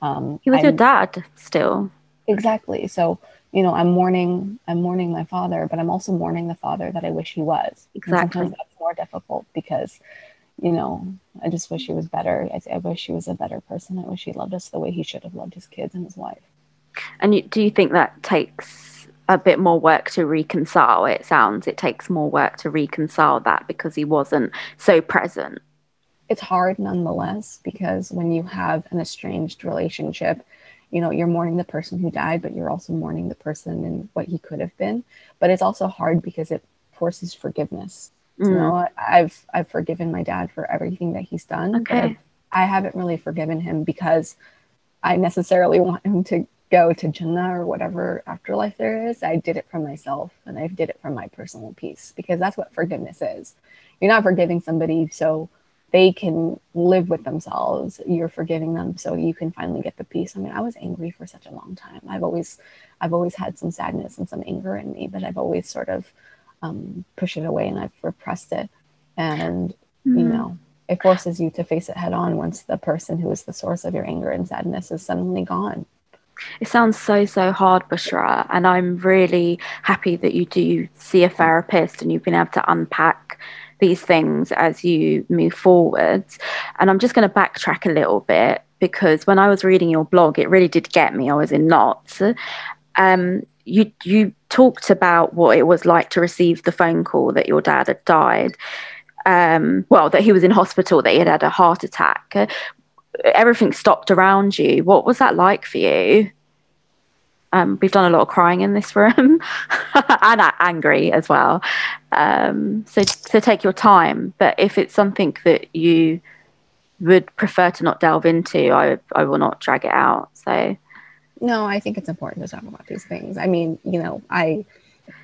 Speaker 4: um,
Speaker 1: He was your
Speaker 4: I'm-
Speaker 1: dad still.
Speaker 4: exactly. So you know i'm mourning i'm mourning my father but i'm also mourning the father that i wish he was. And
Speaker 1: Exactly.
Speaker 4: sometimes that's more difficult because you know i just wish he was better. I, I wish he was a better person. I wish he loved us the way he should have loved his kids and his wife.
Speaker 1: And you, do you think that takes a bit more work to reconcile? It sounds it takes more work to reconcile that because he wasn't so present.
Speaker 4: it's hard nonetheless because when you have an estranged relationship you know you're mourning the person who died but you're also mourning the person and what he could have been but it's also hard because it forces forgiveness you
Speaker 1: Mm.
Speaker 4: know i've i've forgiven my dad for everything that he's done but
Speaker 1: Okay.
Speaker 4: I haven't really forgiven him because i necessarily want him to go to jannah or whatever afterlife there is i did it for myself and i did it for my personal peace because that's what forgiveness is. You're not forgiving somebody so they can live with themselves. You're forgiving them so you can finally get the peace. I mean i was angry for such a long time. I've always i've always had some sadness and some anger in me but i've always sort of um, pushed it away and i've repressed it. And you
Speaker 1: Mm.
Speaker 4: know it forces you to face it head on once the person who is the source of your anger and sadness is suddenly gone
Speaker 1: It sounds so, so hard, Bushra. And I'm really happy that you do see a therapist and you've been able to unpack these things as you move forwards. And I'm just going to backtrack a little bit because when I was reading your blog, it really did get me. I was in knots. Um, you you talked about what it was like to receive the phone call that your dad had died. Um, well, that he was in hospital, that he had had a heart attack everything stopped around you. What was that like for you? Um, we've done a lot of crying in this room and angry as well. Um, so, so take your time. But if it's something that you would prefer to not delve into, I, I will not drag it out. So,
Speaker 4: no, I think it's important to talk about these things. I mean, you know, I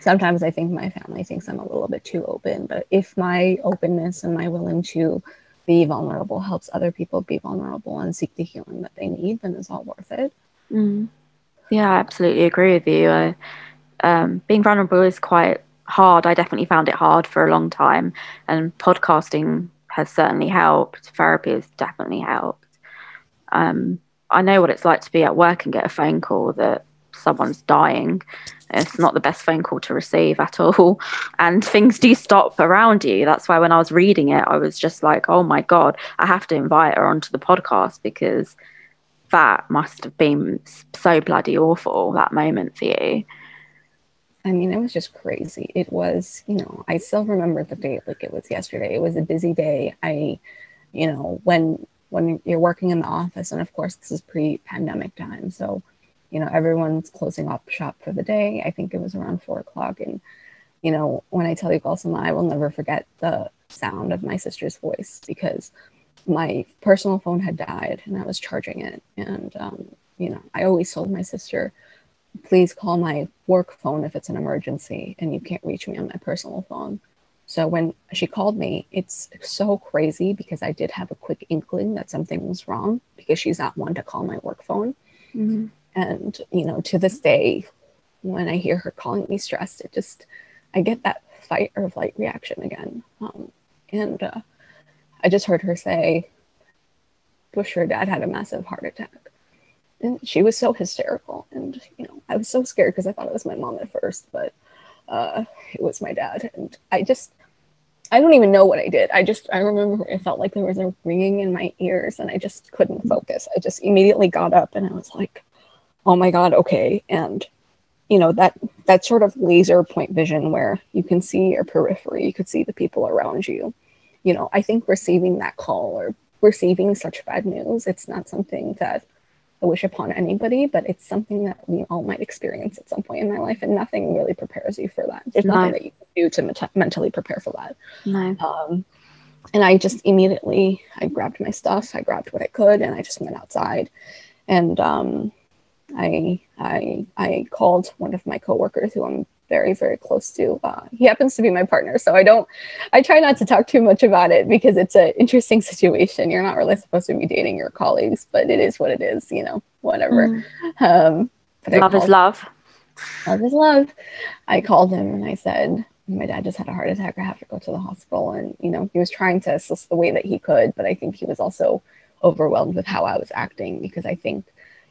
Speaker 4: sometimes I think my family thinks I'm a little bit too open, but if my openness and my willing to be vulnerable helps other people be vulnerable and seek the healing that they need, then it's all worth it.
Speaker 1: Mm. Yeah, I absolutely agree with you. Uh, um, being vulnerable is quite hard. I definitely found it hard for a long time, and podcasting has certainly helped. Therapy has definitely helped. Um, I know what it's like to be at work and get a phone call that someone's dying. It's not the best phone call to receive at all. And things do stop around you. That's why when I was reading it, I was just like, oh my God, I have to invite her onto the podcast because that must have been so bloody awful, that moment for you.
Speaker 4: I mean, it was just crazy. It was, you know, I still remember the date like it was yesterday. It was a busy day. I, you know, when when you're working in the office, and of course this is pre-pandemic time, so you know everyone's closing up shop for the day. I think it was around four o'clock, and you know when I tell you Kulsuma, I will never forget the sound of my sister's voice because my personal phone had died and I was charging it, and um, you know I always told my sister please call my work phone if it's an emergency and you can't reach me on my personal phone. So when she called me, it's so crazy because I did have a quick inkling that something was wrong because she's not one to call my work phone. Mm-hmm. And, you know, to this day, when I hear her calling me stressed, it just, I get that fight or flight reaction again. Um, and uh, I just heard her say, Bush, her dad had a massive heart attack. And she was so hysterical and you know i was so scared because i thought it was my mom at first but uh, it was my dad. And i just i don't even know what i did. I just i remember it felt like there was a ringing in my ears and i just couldn't focus. I just immediately got up and i was like oh my god okay and you know that that sort of laser point vision where you can see your periphery you could see the people around you you know i think receiving that call or receiving such bad news it's not something that i wish upon anybody, but it's something that we all might experience at some point in our life, and nothing really prepares you for that. There's no. nothing that you can do to met- mentally prepare for that.
Speaker 1: No.
Speaker 4: Um, and I just immediately I grabbed my stuff, I grabbed what I could, and I just went outside, and um, I I I called one of my coworkers who I'm very very close to. Uh, he happens to be my partner so i don't i try not to talk too much about it because it's an interesting situation. You're not really supposed to be dating your colleagues but it is what it is you know whatever. Mm. um,
Speaker 1: love is love.
Speaker 4: Love is love. I called him and i said my dad just had a heart attack. I have to go to the hospital. And you know he was trying to assist the way that he could but i think he was also overwhelmed with how i was acting because i think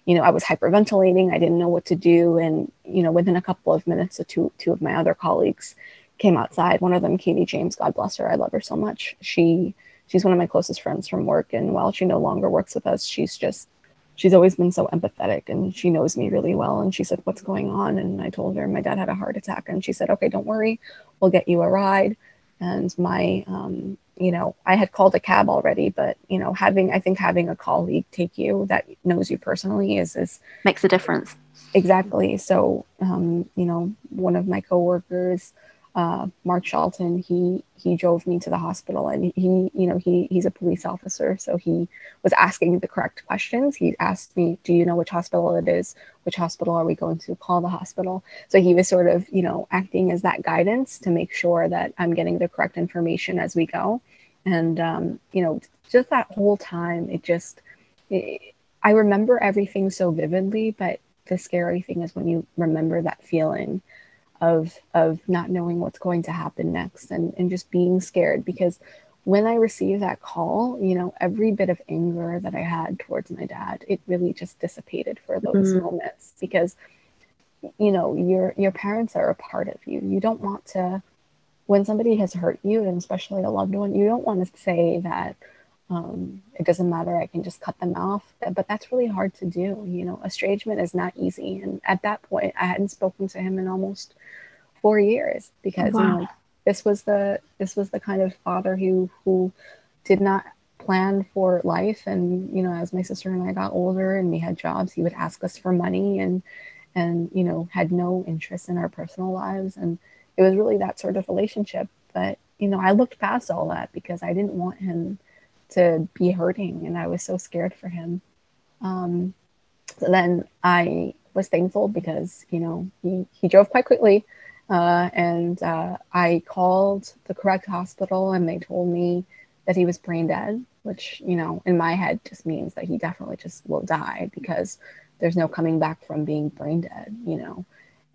Speaker 4: you know, I was hyperventilating. I didn't know what to do. And, you know, within a couple of minutes, two, two of my other colleagues came outside. One of them, Katie James, God bless her. I love her so much. She, she's one of my closest friends from work. And while she no longer works with us, she's just, she's always been so empathetic and she knows me really well. And she said, what's going on? And I told her my dad had a heart attack. And she said, okay, don't worry. We'll get you a ride. And my, um, you know, I had called a cab already, but you know, having I think having a colleague take you that knows you personally is is
Speaker 1: makes a difference.
Speaker 4: Exactly. So, um, you know, one of my coworkers uh, Mark Shelton, he he drove me to the hospital, and he, you know, he he's a police officer, so he was asking the correct questions. He asked me, "Do you know which hospital it is? Which hospital are we going to call the hospital?" So he was sort of, you know, acting as that guidance to make sure that I'm getting the correct information as we go, and um, you know, just that whole time, it just, it, I remember everything so vividly, but the scary thing is when you remember that feeling of of not knowing what's going to happen next and and just being scared because when I received that call, you know, every bit of anger that I had towards my dad, it really just dissipated for those mm-hmm. moments because you know, your your parents are a part of you. You don't want to when somebody has hurt you and especially a loved one, you don't want to say that um, it doesn't matter, I can just cut them off. But that's really hard to do. You know, estrangement is not easy. And at that point, I hadn't spoken to him in almost four years because wow. you know this was the this was the kind of father who who did not plan for life and you know as my sister and I got older and we had jobs he would ask us for money and and you know had no interest in our personal lives and it was really that sort of relationship but you know I looked past all that because I didn't want him to be hurting and I was so scared for him um so then I was thankful because you know he, he drove quite quickly uh, and uh, I called the correct hospital and they told me that he was brain dead, which, you know, in my head just means that he definitely just will die because there's no coming back from being brain dead, you know.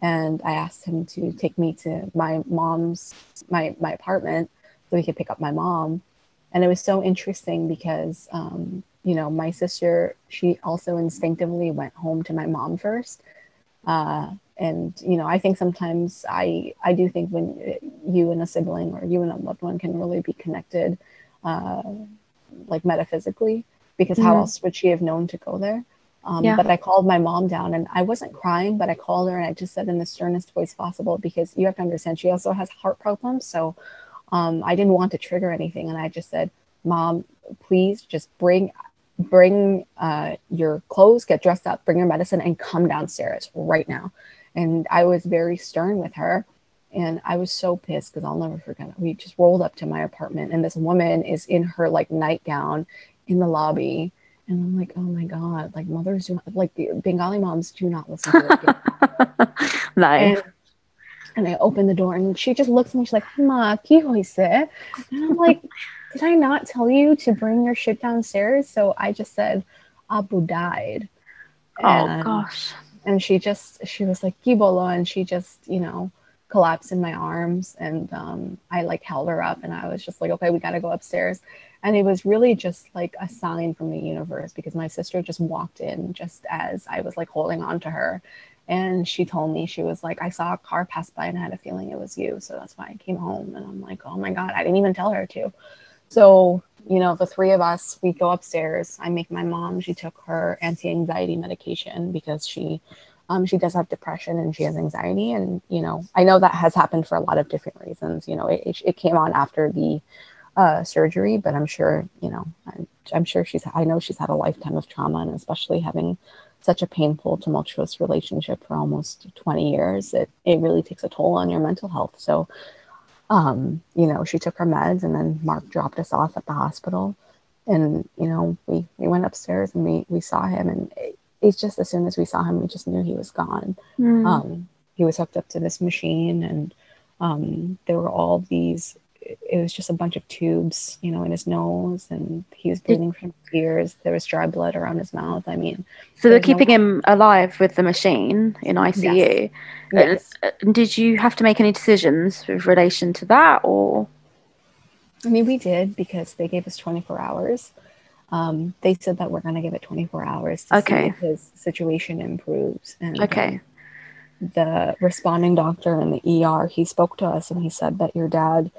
Speaker 4: And I asked him to take me to my mom's, my, my apartment so he could pick up my mom. And it was so interesting because, um, you know, my sister, she also instinctively went home to my mom first. Uh, and you know i think sometimes i i do think when you and a sibling or you and a loved one can really be connected uh, like metaphysically because mm-hmm. how else would she have known to go there um, yeah. but i called my mom down and i wasn't crying but i called her and i just said in the sternest voice possible because you have to understand she also has heart problems so um, i didn't want to trigger anything and i just said mom please just bring bring uh, your clothes get dressed up bring your medicine and come downstairs right now and I was very stern with her. And I was so pissed because I'll never forget it. We just rolled up to my apartment, and this woman is in her like nightgown in the lobby. And I'm like, oh my God, like mothers do not, like the Bengali moms do not listen to
Speaker 1: it. nice.
Speaker 4: And, I open the door and she just looks at me. She's like, Ma, ki hoise? And I'm like, did I not tell you to bring your shit downstairs? So I just said, Abu died.
Speaker 1: Oh and, gosh
Speaker 4: and she just she was like kibolo and she just you know collapsed in my arms and um, i like held her up and i was just like okay we got to go upstairs and it was really just like a sign from the universe because my sister just walked in just as i was like holding on to her and she told me she was like i saw a car pass by and i had a feeling it was you so that's why i came home and i'm like oh my god i didn't even tell her to so you know, the three of us, we go upstairs. I make my mom, she took her anti-anxiety medication because she um, she does have depression and she has anxiety. And, you know, I know that has happened for a lot of different reasons. You know, it, it came on after the uh, surgery, but I'm sure, you know, I'm, I'm sure she's, I know she's had a lifetime of trauma and especially having such a painful, tumultuous relationship for almost 20 years, it, it really takes a toll on your mental health. So, um, you know, she took her meds and then Mark dropped us off at the hospital. And, you know, we, we went upstairs and we, we saw him and it, it's just as soon as we saw him, we just knew he was gone. Mm. Um, he was hooked up to this machine and um, there were all these it was just a bunch of tubes, you know, in his nose, and he was bleeding from his ears. There was dry blood around his mouth. I mean,
Speaker 1: so they're keeping no... him alive with the machine in ICU. Yes. yes. did you have to make any decisions with relation to that, or?
Speaker 4: I mean, we did because they gave us 24 hours. Um, they said that we're going to give it 24 hours to okay. see if his situation improves. And
Speaker 1: okay.
Speaker 4: Um, the responding doctor in the ER, he spoke to us and he said that your dad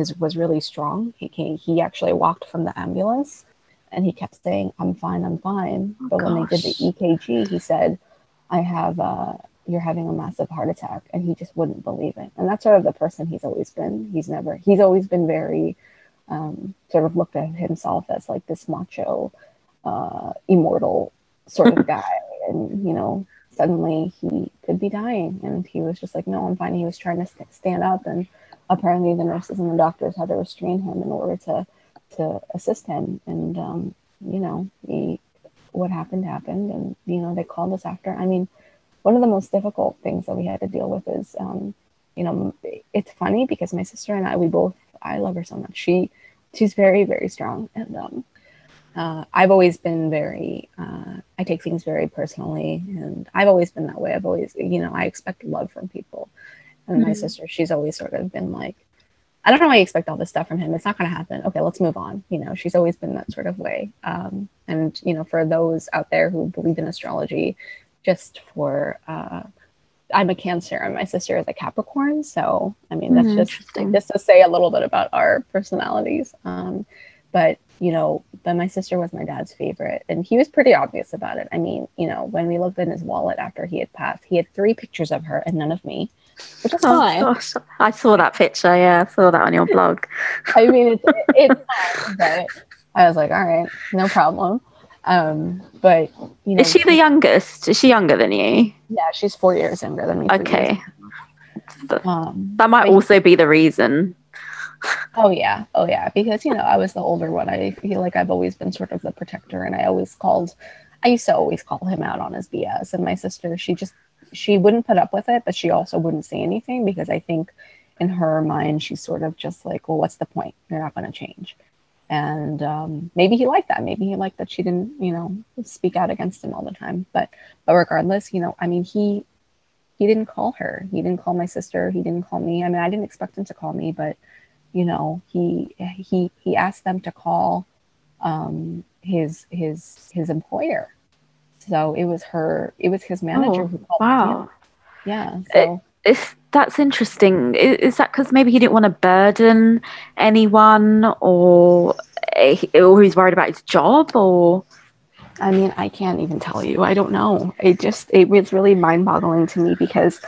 Speaker 4: is was really strong. He came, he actually walked from the ambulance and he kept saying, I'm fine, I'm fine. Oh, but gosh. when they did the EKG, he said, I have, uh, you're having a massive heart attack. And he just wouldn't believe it. And that's sort of the person he's always been. He's never, he's always been very, um, sort of looked at himself as like this macho, uh, immortal sort of guy. And, you know, suddenly he could be dying. And he was just like, no, I'm fine. He was trying to st- stand up and, apparently the nurses and the doctors had to restrain him in order to to assist him. And um, you know he what happened happened. And you know they called us after. I mean one of the most difficult things that we had to deal with is um, you know it's funny because my sister and i we both i love her so much. She she's very very strong. And um, uh, I've always been very, uh, I take things very personally, and I've always been that way. I've always, you know, I expect love from people. And mm-hmm. my sister, she's always sort of been like, I don't know why you expect all this stuff from him. It's not going to happen. Okay, let's move on. You know, she's always been that sort of way. Um, and, you know, for those out there who believe in astrology, just for, uh, I'm a Cancer and my sister is a Capricorn. So, I mean, that's mm, just, just to say a little bit about our personalities. Um, but, you know, but my sister was my dad's favorite and he was pretty obvious about it. I mean, you know, when we looked in his wallet after he had passed, he had three pictures of her and none of me which is oh, fine. Gosh.
Speaker 1: I saw that picture. Yeah, I saw that on your blog.
Speaker 4: I mean, it's it's fine, but I was like, all right, no problem. Um, but you know,
Speaker 1: is she the youngest? Is she younger than you?
Speaker 4: Yeah, she's four years younger than me.
Speaker 1: Okay, um, that might also be the reason.
Speaker 4: Oh yeah, oh yeah, because you know I was the older one. I feel like I've always been sort of the protector, and I always called I used to always call him out on his BS, and my sister, she just she wouldn't put up with it, but she also wouldn't say anything because I think in her mind she's sort of just like, well, what's the point? You're not going to change. And um, maybe he liked that. Maybe he liked that she didn't, you know, speak out against him all the time. But but regardless, you know, I mean, he he didn't call her. He didn't call my sister. He didn't call me. I mean, I didn't expect him to call me, but you know, he he he asked them to call um, his his his employer. So it was her. It was his manager
Speaker 1: Oh,
Speaker 4: who called.
Speaker 1: wow.
Speaker 4: Yeah. So
Speaker 1: If that's interesting, is, is that because maybe he didn't want to burden anyone, or eh, or he's worried about his job, or
Speaker 4: I mean, I can't even tell you. I don't know. It just it was really mind-boggling to me because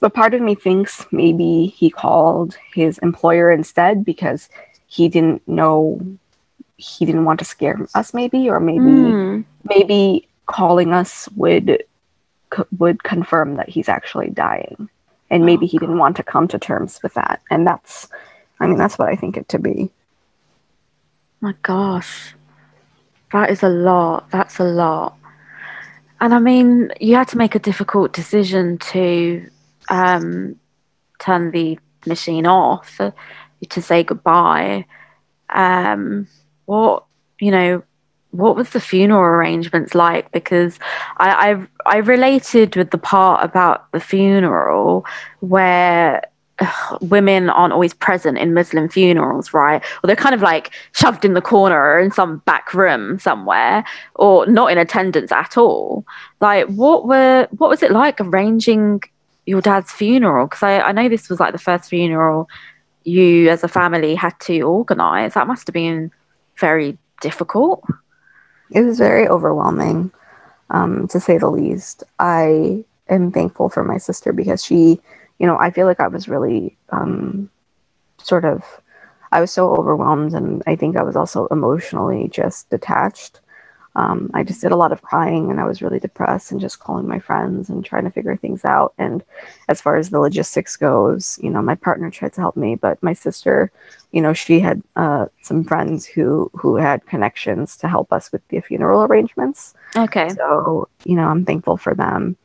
Speaker 4: but part of me thinks maybe he called his employer instead because he didn't know he didn't want to scare us maybe or maybe
Speaker 1: Hmm.
Speaker 4: maybe calling us would would confirm that he's actually dying and maybe he didn't want to come to terms with that and that's i mean that's what i think it to be
Speaker 1: My gosh, that is a lot. That's a lot. And I mean, you had to make a difficult decision to um, turn the machine off, to say goodbye. Um, what you know, what was the funeral arrangements like? Because I, I I related with the part about the funeral where ugh, women aren't always present in Muslim funerals, right? Or they're kind of like shoved in the corner or in some back room somewhere, or not in attendance at all. Like, what were what was it like arranging your dad's funeral? Because I, I know this was like the first funeral you as a family had to organize. That must have been very difficult.
Speaker 4: It was very overwhelming um, to say the least. I am thankful for my sister because she you know i feel like i was really um, sort of i was so overwhelmed and i think i was also emotionally just detached um, i just did a lot of crying and i was really depressed and just calling my friends and trying to figure things out. And as far as the logistics goes you know my partner tried to help me but my sister you know she had uh, some friends who who had connections to help us with the funeral arrangements.
Speaker 1: Okay.
Speaker 4: so you know i'm thankful for them.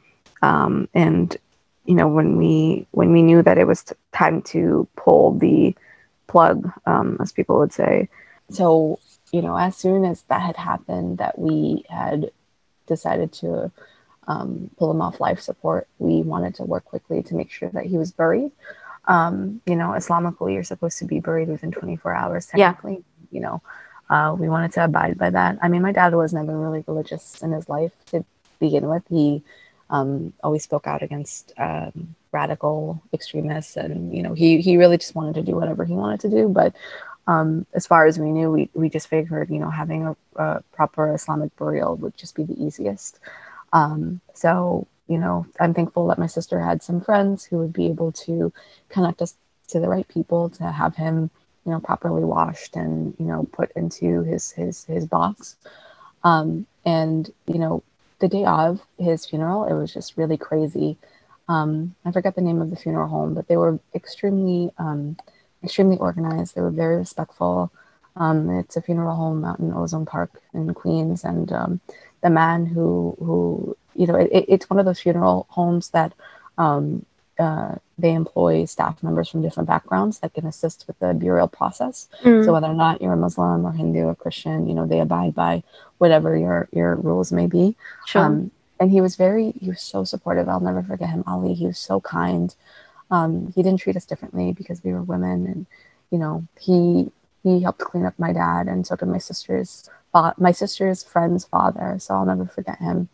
Speaker 4: Um, and you know when we when we knew that it was t- time to pull the plug um, as people would say. So you know as soon as that had happened that we had decided to um, pull him off life support we wanted to work quickly to make sure that he was buried. Um, you know islamically you're supposed to be buried within 24 hours
Speaker 1: Yeah.
Speaker 4: you know uh, we wanted to abide by that. I mean my dad was never really religious in his life to begin with. He um, always spoke out against um, radical extremists and you know he he really just wanted to do whatever he wanted to do but um, as far as we knew we, we just figured you know having a, a proper islamic burial would just be the easiest. Um, so you know i'm thankful that my sister had some friends who would be able to connect us to the right people to have him you know properly washed and you know put into his his his box. Um, and you know the day of his funeral it was just really crazy. Um, i forget the name of the funeral home but they were extremely um, extremely organized. They were very respectful. Um, it's a funeral home out in ozone park in queens and um, the man who who you know it, it- it's one of those funeral homes that um, uh, they employ staff members from different backgrounds that can assist with the burial process.
Speaker 1: Mm.
Speaker 4: so whether or not you're a muslim or hindu or christian you know they abide by whatever your your rules may be.
Speaker 1: Sure.
Speaker 4: um, and he was very he was so supportive. I'll never forget him ali. He was so kind um, he didn't treat us differently because we were women and you know he he helped clean up my dad and so did my sister's fa- my sister's friend's father so i'll never forget him.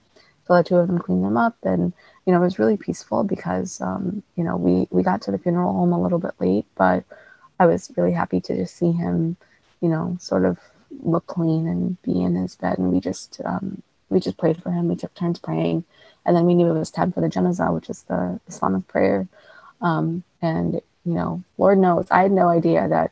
Speaker 4: So the two of them cleaned them up and you know it was really peaceful because um, you know we we got to the funeral home a little bit late but i was really happy to just see him you know sort of look clean and be in his bed. And we just um, we just prayed for him. We took turns praying. And then we knew it was time for the janazah which is the islamic prayer um, and you know lord knows i had no idea that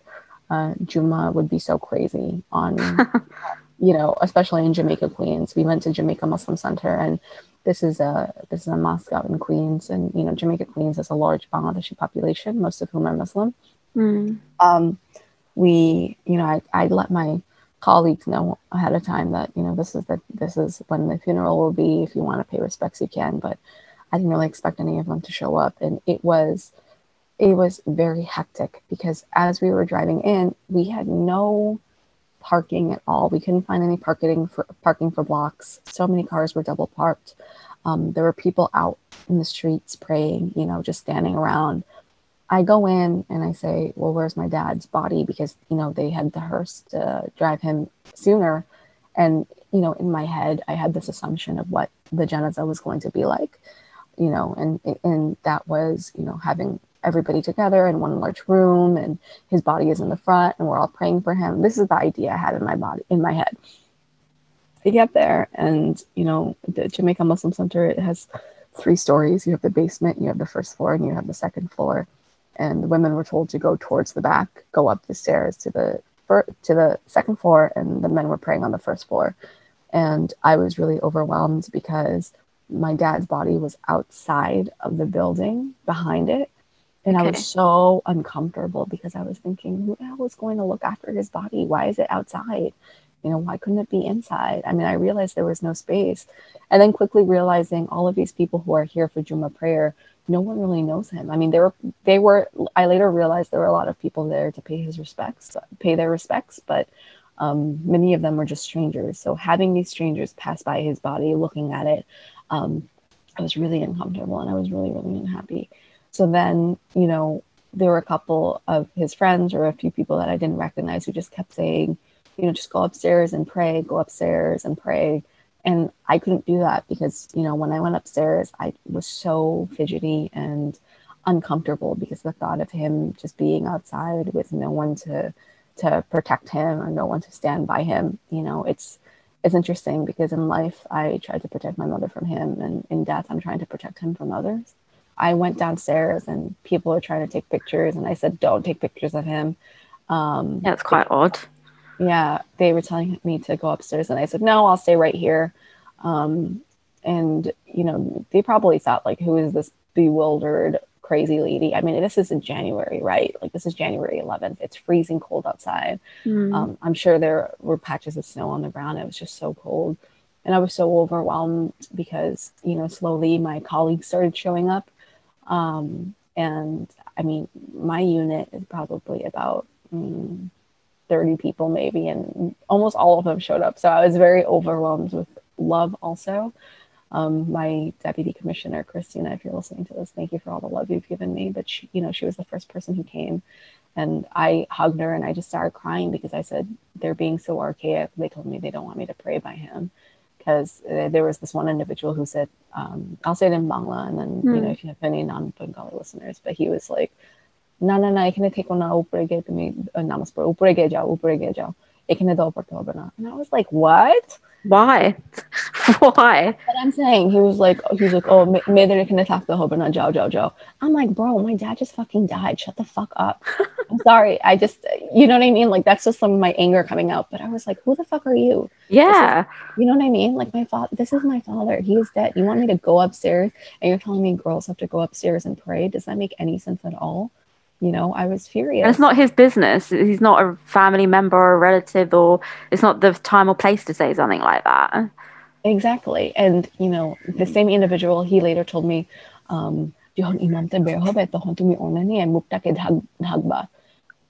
Speaker 4: uh, juma would be so crazy on you know especially in jamaica queens we went to jamaica muslim center and this is a this is a mosque out in queens and you know jamaica queens has a large bangladeshi population most of whom are muslim
Speaker 1: Mm.
Speaker 4: um, we, you know, I, I let my colleagues know ahead of time that you know this is the this is when the funeral will be. If you want to pay respects, you can. But I didn't really expect any of them to show up, and it was it was very hectic because as we were driving in, we had no parking at all. We couldn't find any parking for parking for blocks. So many cars were double parked. Um, there were people out in the streets praying, you know, just standing around. I go in and I say, "Well, where's my dad's body?" Because you know they had the hearse to drive him sooner, and you know in my head I had this assumption of what the janazah was going to be like, you know, and and that was you know having everybody together in one large room and his body is in the front and we're all praying for him. This is the idea I had in my body in my head. I get there and you know the Jamaica Muslim Center it has three stories. You have the basement, you have the first floor, and you have the second floor. And the women were told to go towards the back, go up the stairs to the to the second floor, and the men were praying on the first floor. And I was really overwhelmed because my dad's body was outside of the building behind it and okay. I was so uncomfortable because I was thinking, who the hell is going to look after his body? Why is it outside? You know, why couldn't it be inside? I mean, I realized there was no space. And then quickly realizing all of these people who are here for Juma prayer, no one really knows him. I mean, they were, they were, I later realized there were a lot of people there to pay his respects, pay their respects, but um, many of them were just strangers. So having these strangers pass by his body, looking at it, um, I was really uncomfortable and I was really, really unhappy. So then, you know, there were a couple of his friends or a few people that I didn't recognize who just kept saying, you know, just go upstairs and pray, go upstairs and pray. And I couldn't do that because, you know, when I went upstairs, I was so fidgety and uncomfortable because the thought of him just being outside with no one to to protect him or no one to stand by him, you know, it's it's interesting because in life I tried to protect my mother from him and in death I'm trying to protect him from others. I went downstairs and people were trying to take pictures, and I said, "Don't take pictures of him."
Speaker 1: Um, yeah, it's quite odd.
Speaker 4: Yeah, they were telling me to go upstairs, and I said, "No, I'll stay right here." Um, and you know, they probably thought like, "Who is this bewildered, crazy lady?" I mean, this is in January, right? Like this is January 11th. It's freezing cold outside. Mm. Um, I'm sure there were patches of snow on the ground. It was just so cold, and I was so overwhelmed because you know, slowly my colleagues started showing up um, and I mean, my unit is probably about mm, 30 people, maybe, and almost all of them showed up. So I was very overwhelmed with love also Um, my deputy commissioner, Christina, if you're listening to this, thank you for all the love you've given me. But she, you know, she was the first person who came and I hugged her and I just started crying because I said, they're being so archaic. They told me they don't want me to pray by him because uh, there was this one individual who said, um, I'll say it in Bangla, and then mm. you know hmm. if you have any non-Bengali listeners, but he was like, না না না এখানে থেকো না উপরে গিয়ে তুমি নামাজ পড়ো উপরে গিয়ে যাও উপরে গিয়ে যাও এখানে দোয়া পড়তে হবে না and I was like what
Speaker 1: Why? Why?
Speaker 4: But I'm saying he was like, he's like, oh, may they not attack the Hoban not Joe Joe Joe. I'm like, bro, my dad just fucking died. Shut the fuck up. I'm sorry. I just, you know what I mean? Like that's just some of my anger coming out. But I was like, who the fuck are you?
Speaker 1: Yeah.
Speaker 4: Is, you know what I mean? Like my father. This is my father. He is dead. You want me to go upstairs and you're telling me girls have to go upstairs and pray? Does that make any sense at all? You know, I was furious.
Speaker 1: And it's not his business. He's not a family member or a relative, or it's not the time or place to say something like that.
Speaker 4: Exactly. And, you know, the same individual, he later told me, um,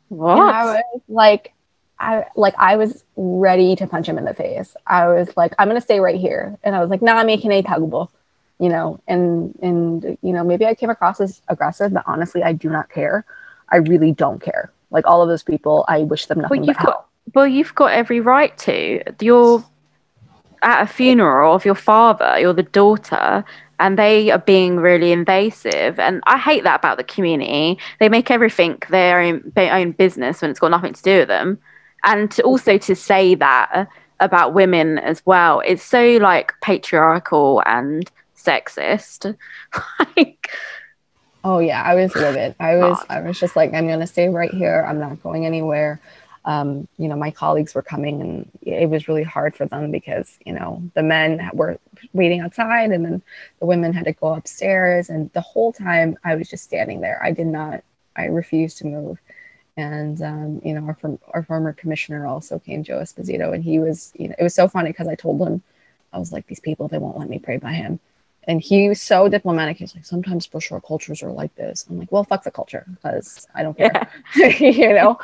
Speaker 4: what? I was like, I like I was ready to punch him in the face. I was like, I'm gonna stay right here, and I was like, "Nah, making a tagbo," you know, and and you know, maybe I came across as aggressive, but honestly, I do not care. I really don't care. Like all of those people, I wish them nothing
Speaker 1: well, you've
Speaker 4: but
Speaker 1: got, Well, you've got every right to. You're at a funeral of your father. You're the daughter, and they are being really invasive. And I hate that about the community. They make everything their own, their own business when it's got nothing to do with them. And to also to say that about women as well, it's so like patriarchal and sexist. like
Speaker 4: Oh yeah, I was livid. I was I was just like, I'm gonna stay right here. I'm not going anywhere. Um, you know, my colleagues were coming and it was really hard for them because, you know, the men were waiting outside and then the women had to go upstairs. And the whole time I was just standing there. I did not, I refused to move. and um, you know our, from, our former commissioner also came joe esposito and he was you know it was so funny because i told him i was like these people they won't let me pray by him and he was so diplomatic he's like sometimes for sure cultures are like this i'm like well fuck the culture because i don't care yeah. you know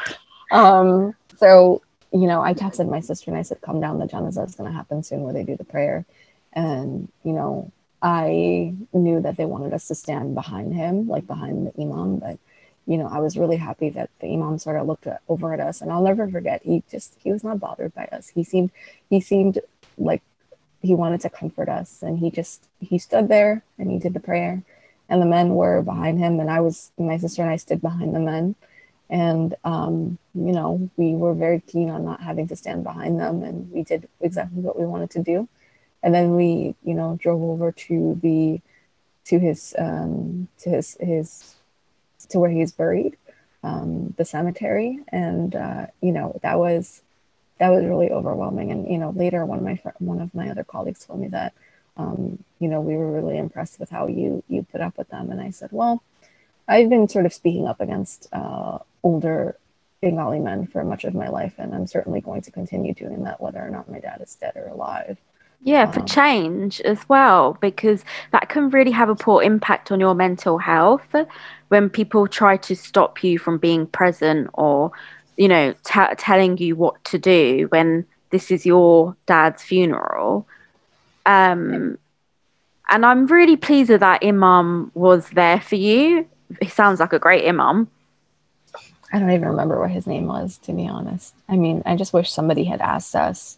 Speaker 4: um, so you know i texted my sister and i said come down the janazah is going to happen soon where they do the prayer and you know i knew that they wanted us to stand behind him like behind the imam but you know, I was really happy that the imam sort of looked at, over at us, and I'll never forget. He just he was not bothered by us. He seemed he seemed like he wanted to comfort us, and he just he stood there and he did the prayer, and the men were behind him, and I was my sister and I stood behind the men, and um, you know we were very keen on not having to stand behind them, and we did exactly what we wanted to do, and then we you know drove over to the to his um, to his his to where he's buried, um, the cemetery, and uh, you know that was that was really overwhelming. And you know later one of my fr- one of my other colleagues told me that um, you know we were really impressed with how you you put up with them, and I said, well, I've been sort of speaking up against uh, older Bengali men for much of my life, and I'm certainly going to continue doing that, whether or not my dad is dead or alive.
Speaker 1: Yeah, for um, change as well, because that can really have a poor impact on your mental health when people try to stop you from being present or, you know, t- telling you what to do when this is your dad's funeral. Um, and I'm really pleased that that imam was there for you. He sounds like a great imam.
Speaker 4: I don't even remember what his name was, to be honest. I mean, I just wish somebody had asked us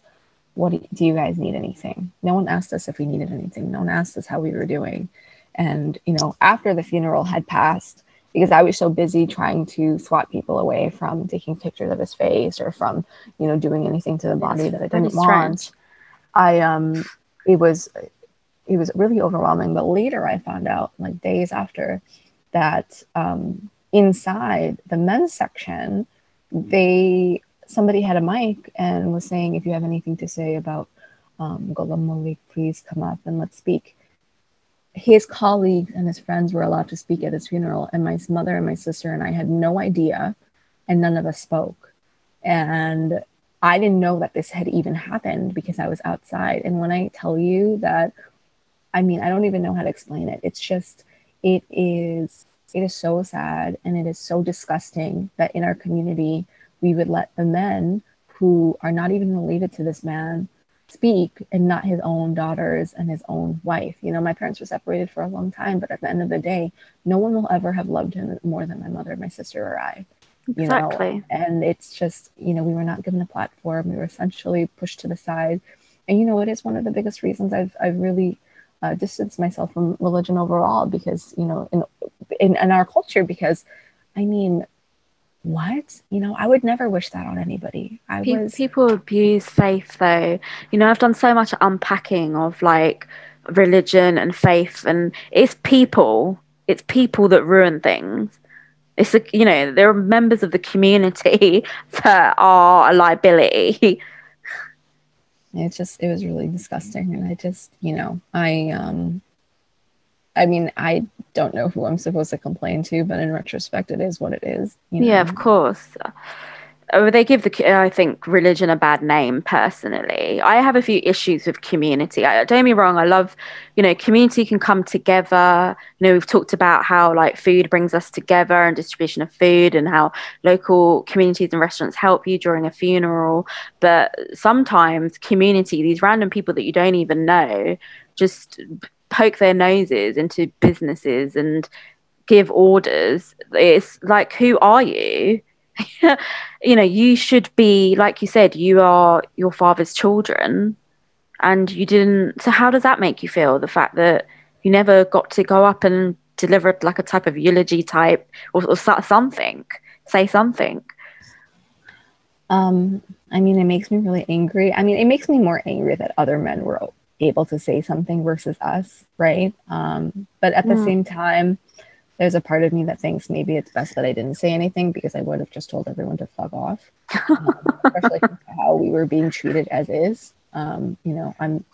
Speaker 4: what do you, do you guys need anything? No one asked us if we needed anything. No one asked us how we were doing. And, you know, after the funeral had passed, because I was so busy trying to swat people away from taking pictures of his face or from, you know, doing anything to the body it's that I didn't want. I um it was it was really overwhelming. But later I found out, like days after, that um inside the men's section, they somebody had a mic and was saying, if you have anything to say about um, Ghulam Malik, please come up and let's speak. His colleagues and his friends were allowed to speak at his funeral, and my mother and my sister and I had no idea, and none of us spoke. And I didn't know that this had even happened because I was outside. And when I tell you that, I mean, I don't even know how to explain it. It's just, it is, it is so sad and it is so disgusting that in our community, we would let the men who are not even related to this man speak and not his own daughters and his own wife. You know, my parents were separated for a long time, but at the end of the day, no one will ever have loved him more than my mother, my sister, or I. You exactly. know, and it's just, you know, we were not given a platform. We were essentially pushed to the side. And, you know, it is one of the biggest reasons I've, I've really uh, distanced myself from religion overall because, you know, in, in, in our culture, because I mean, what? You know i would never wish that on anybody. I
Speaker 1: people,
Speaker 4: was
Speaker 1: people abuse faith though. You know i've done so much unpacking of like religion and faith and it's people. It's people that ruin things. It's a, you know there are members of the community that are a liability.
Speaker 4: It's just it was really disgusting and i just you know i um I mean, I don't know who I'm supposed to complain to, but in retrospect, it is what it is.
Speaker 1: You know? Yeah, of course. Oh, they give the uh, I think religion a bad name. Personally, I have a few issues with community. I, don't get me wrong. I love, you know, community can come together. You know, we've talked about how like food brings us together and distribution of food, and how local communities and restaurants help you during a funeral. But sometimes community, these random people that you don't even know, just poke their noses into businesses and give orders. It's like, who are you? you know, you should be, like you said, you are your father's children and you didn't. So, how does that make you feel? The fact that you never got to go up and deliver like a type of eulogy type or, or something, say something.
Speaker 4: Um, I mean, it makes me really angry. I mean, it makes me more angry that other men were able to say something versus us, right? Um, but at the mm. same time, there's a part of me that thinks maybe it's best that I didn't say anything because I would have just told everyone to fuck off, um, especially how we were being treated as is. Um, you know, I'm.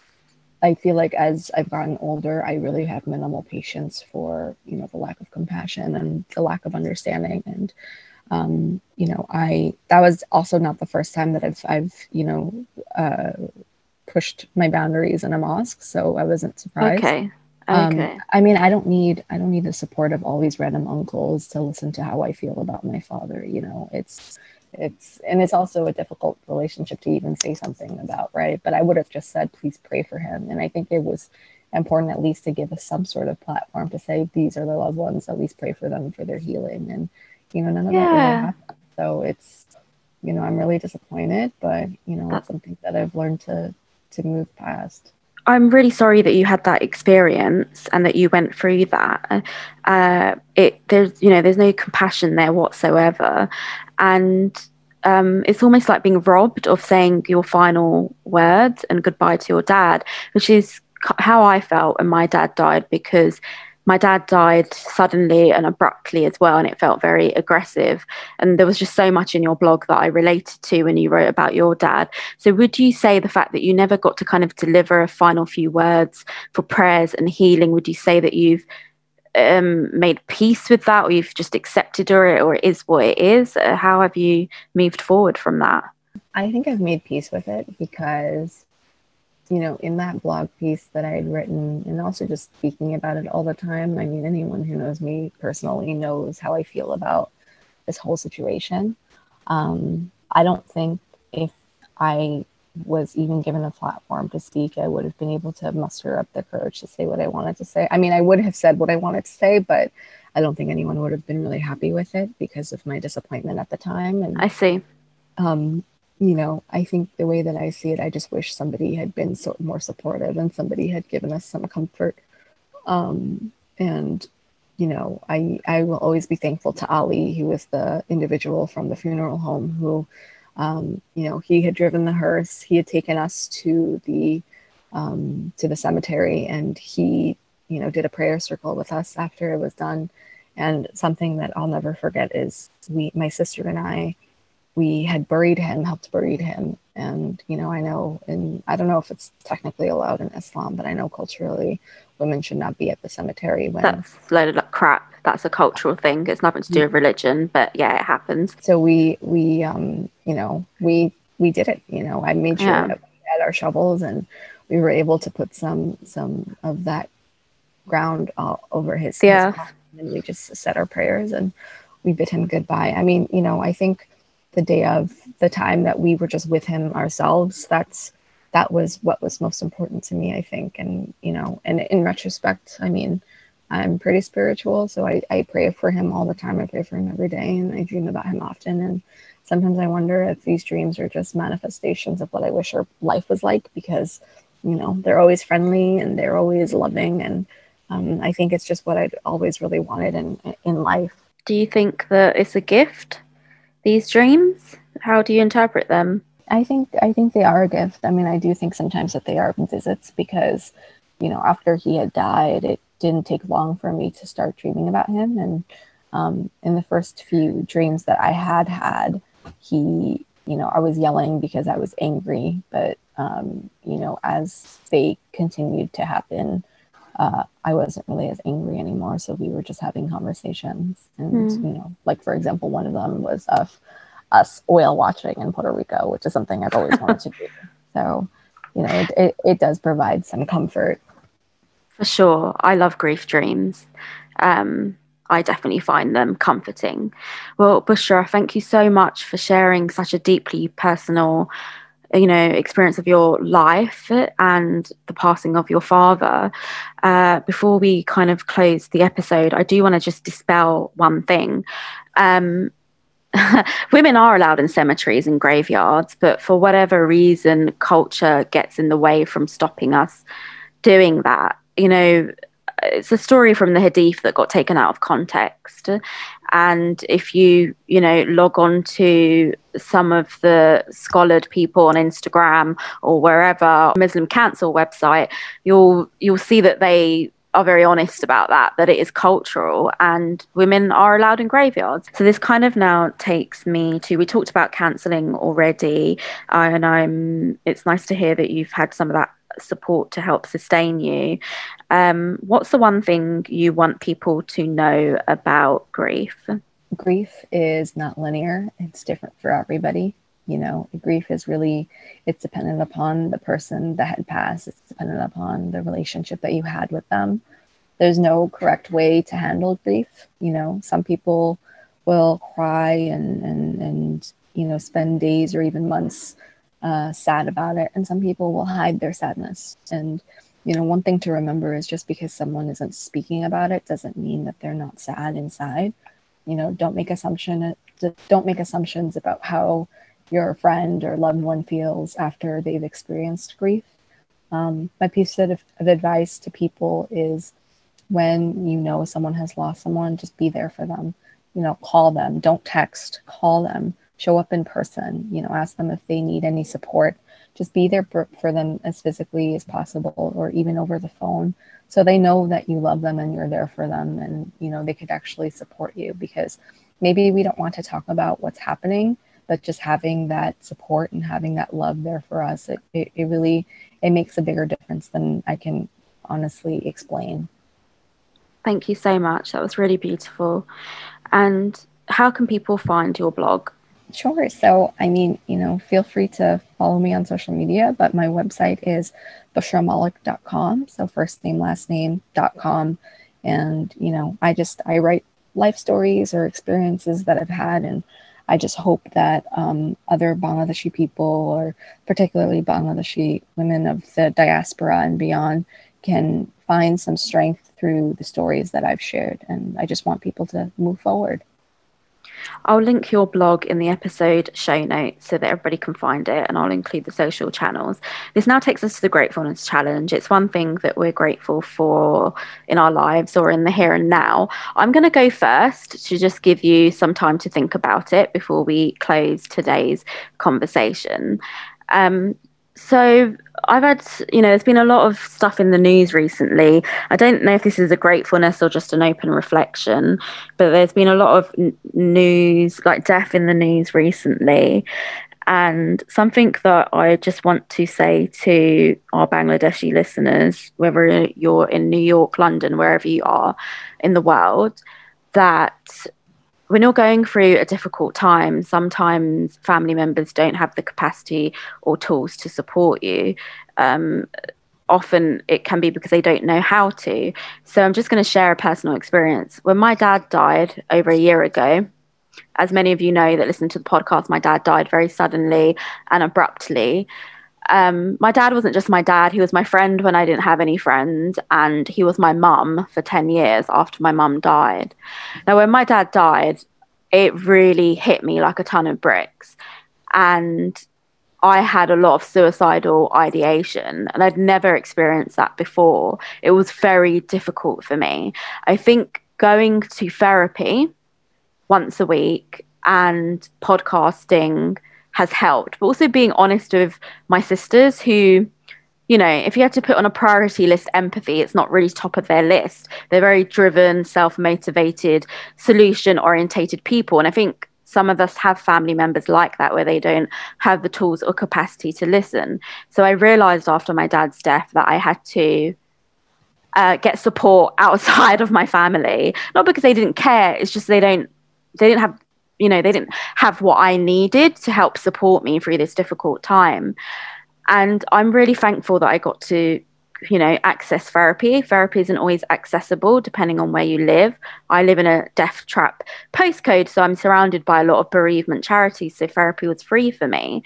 Speaker 4: I feel like as I've gotten older, I really have minimal patience for you know the lack of compassion and the lack of understanding, and um, you know, I that was also not the first time that I've I've you know uh, pushed my boundaries in a mosque, so I wasn't surprised.
Speaker 1: Okay.
Speaker 4: Um,
Speaker 1: Okay.
Speaker 4: I mean, I don't need I don't need the support of all these random uncles to listen to how I feel about my father. You know, it's it's and it's also a difficult relationship to even say something about, right? But I would have just said, please pray for him, and I think it was important at least to give us some sort of platform to say these are the loved ones. At least pray for them for their healing, and you know, none of that really
Speaker 1: Yeah.
Speaker 4: happened. So it's you know, I'm really disappointed, but you know, it's something that I've learned to to move past.
Speaker 1: I'm really sorry that you had that experience and that you went through that. Uh, it there's you know there's no compassion there whatsoever, and um, it's almost like being robbed of saying your final words and goodbye to your dad, which is how I felt when my dad died because my dad died suddenly and abruptly as well, and it felt very aggressive. And there was just so much in your blog that I related to when you wrote about your dad. So, would you say the fact that you never got to kind of deliver a final few words for prayers and healing, would you say that you've um, made peace with that, or you've just accepted or it, or it is what it is? Uh, how have you moved forward from that?
Speaker 4: I think I've made peace with it because, you know, in that blog piece that I had written, and also just speaking about it all the time. I mean, anyone who knows me personally knows how I feel about this whole situation. Um, I don't think if I was even given a platform to speak, I would have been able to muster up the courage to say what I wanted to say. I mean, I would have said what I wanted to say, but I don't think anyone would have been really happy with it because of my disappointment at the time. And
Speaker 1: I see.
Speaker 4: um, you know, I think the way that I see it, I just wish somebody had been so more supportive and somebody had given us some comfort. Um, and you know, I I will always be thankful to Ali, who was the individual from the funeral home who, um, you know, he had driven the hearse, he had taken us to the um, to the cemetery, and he, you know, did a prayer circle with us after it was done. And something that I'll never forget is we, my sister and I, we had buried him, helped bury him. And, you know, I know, and I don't know if it's technically allowed in Islam, but I know culturally women should not be at the cemetery when.
Speaker 1: That's loaded up crap. That's a cultural thing. It's nothing to do with religion, but yeah, it happens.
Speaker 4: so we, we, um, you know, we, we did it, you know, I made sure
Speaker 1: Yeah.
Speaker 4: that we had our shovels and we were able to put some, some of that ground uh, over his, his
Speaker 1: Yeah.
Speaker 4: coffin, and we just said our prayers and we bid him goodbye. I mean, you know, I think the day of the time that we were just with him ourselves, that's that was what was most important to me, I think. And, you know, and in retrospect, I mean, I'm pretty spiritual, so I, I pray for him all the time. I pray for him every day and I dream about him often. And sometimes I wonder if these dreams are just manifestations of what I wish our life was like because, you know, they're always friendly and they're always loving. And um, I think it's just what I'd always really wanted in, in life.
Speaker 1: Do you think that it's a gift, these dreams? How do you interpret them?
Speaker 4: I think I think they are a gift. I mean, I do think sometimes that they are visits because, you know, after he had died, it didn't take long for me to start dreaming about him. And um, in the first few dreams that I had had, he, you know, I was yelling because I was angry. But um, you know, as they continued to happen, uh, I wasn't really as angry anymore. So we were just having conversations, and
Speaker 1: Mm.
Speaker 4: you know, like for example, one of them was of us oil watching in Puerto Rico, which is something I've always wanted to do. So, you know, it, it, it does provide some comfort.
Speaker 1: For sure. I love grief dreams. Um, I definitely find them comforting. Well, Bushra, thank you so much for sharing such a deeply personal, you know, experience of your life and the passing of your father. Uh, before we kind of close the episode, I do want to just dispel one thing. Um, women are allowed in cemeteries and graveyards, but for whatever reason, culture gets in the way from stopping us doing that. You know, it's a story from the Hadith that got taken out of context. And if you, you know, log on to some of the scholared people on Instagram or wherever Muslim Council website, you'll you'll see that they are very honest about that, that it is cultural and women are allowed in graveyards. So this kind of now takes me to we talked about cancelling already, uh, and I'm it's nice to hear that you've had some of that support to help sustain you. Um, what's the one thing you want people to know about grief?
Speaker 4: grief is not linear, it's different for everybody. You know, grief is really, it's dependent upon the person that had passed, it's dependent upon the relationship that you had with them. There's no correct way to handle grief. You know, some people will cry and, and, and you know, spend days or even months uh, sad about it. And some people will hide their sadness. And, you know, one thing to remember is just because someone isn't speaking about it doesn't mean that they're not sad inside. You know, don't make assumption don't make assumptions about how your friend or loved one feels after they've experienced grief. Um, my piece of, of advice to people is when you know someone has lost someone, just be there for them. You know, call them, don't text, call them, show up in person, you know, ask them if they need any support. Just be there for, them as physically as possible or even over the phone. So they know that you love them and you're there for them and you know they could actually support you because maybe we don't want to talk about what's happening but just having that support and having that love there for us it, it, it really it makes a bigger difference than i can honestly explain.
Speaker 1: Thank you so much. That was really beautiful. And how can people find your blog
Speaker 4: Sure. So, I mean, you know, feel free to follow me on social media, but my website is bushramalik.com. So, first name, last name.com. And, you know, I just, I write life stories or experiences that I've had. And I just hope that um, other Bangladeshi people, or particularly Bangladeshi women of the diaspora and beyond, can find some strength through the stories that I've shared. And I just want people to move forward.
Speaker 1: I'll link your blog in the episode show notes so that everybody can find it, and I'll include the social channels. This now takes us to the Gratefulness Challenge. It's one thing that we're grateful for in our lives or in the here and now. I'm going to go first to just give you some time to think about it before we close today's conversation. Um, so I've had, you know, there's been a lot of stuff in the news recently. I don't know if this is a gratefulness or just an open reflection, but there's been a lot of n- news, like death in the news recently. And something that I just want to say to our Bangladeshi listeners, whether you're in New York, London, wherever you are in the world, that when you're going through a difficult time, sometimes family members don't have the capacity or tools to support you. Um, often it can be because they don't know how to. So I'm just going to share a personal experience. When my dad died over a year ago, as many of you know that listen to the podcast, my dad died very suddenly and abruptly um, my dad wasn't just my dad, he was my friend when I didn't have any friends, and he was my mum for 10 years after my mum died. Now, when my dad died, it really hit me like a ton of bricks. And I had a lot of suicidal ideation, and I'd never experienced that before. It was very difficult for me. I think going to therapy once a week and podcasting has helped, but also being honest with my sisters who, you know, if you had to put on a priority list empathy, it's not really top of their list. They're very driven, self motivated, solution orientated people. And I think some of us have family members like that where they don't have the tools or capacity to listen. So I realized after my dad's death that I had to uh, get support outside of my family, not because they didn't care, it's just they don't they didn't have you know they didn't have what i needed to help support me through this difficult time. And i'm really thankful that i got to you know access therapy. Therapy isn't always accessible depending on where you live. I live in a death trap postcode so i'm surrounded by a lot of bereavement charities so therapy was free for me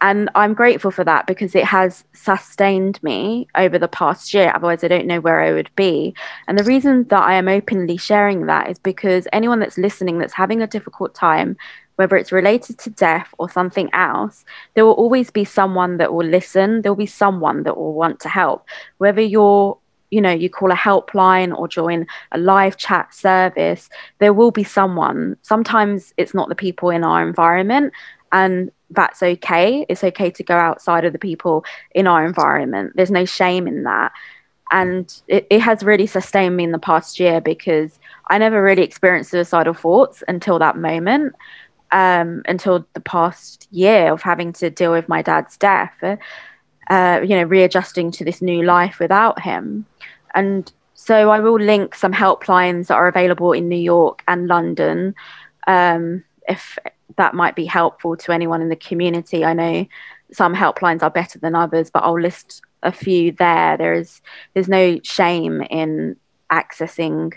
Speaker 1: and I'm grateful for that because it has sustained me over the past year. Otherwise, I don't know where I would be. And the reason that I am openly sharing that is because anyone that's listening that's having a difficult time, whether it's related to death or something else, there will always be someone that will listen. There will be someone that will want to help. Whether you're you know you call a helpline or join a live chat service there will be someone sometimes it's not the people in our environment and that's okay. It's okay to go outside of the people in our environment. There's no shame in that. And it, it has really sustained me in the past year because I never really experienced suicidal thoughts until that moment, um, until the past year of having to deal with my dad's death, uh, you know, readjusting to this new life without him. And So I will link some helplines that are available in New York and London. Um, if that might be helpful to anyone in the community. I know some helplines are better than others, but I'll list a few there. There is there's no shame in accessing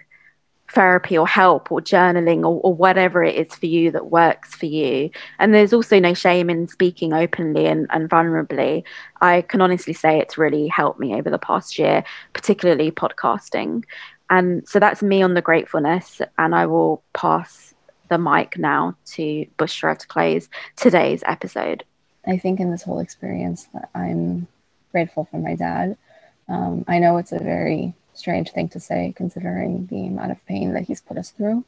Speaker 1: therapy or help or journaling or, or, whatever it is for you that works for you. And there's also no shame in speaking openly and, and vulnerably. I can honestly say it's really helped me over the past year, particularly podcasting. And so that's me on the gratefulness. And I will pass the mic now to Bushra to close today's episode.
Speaker 4: I think in this whole experience that I'm grateful for my dad. Um, I know it's a very strange thing to say considering the amount of pain that he's put us through,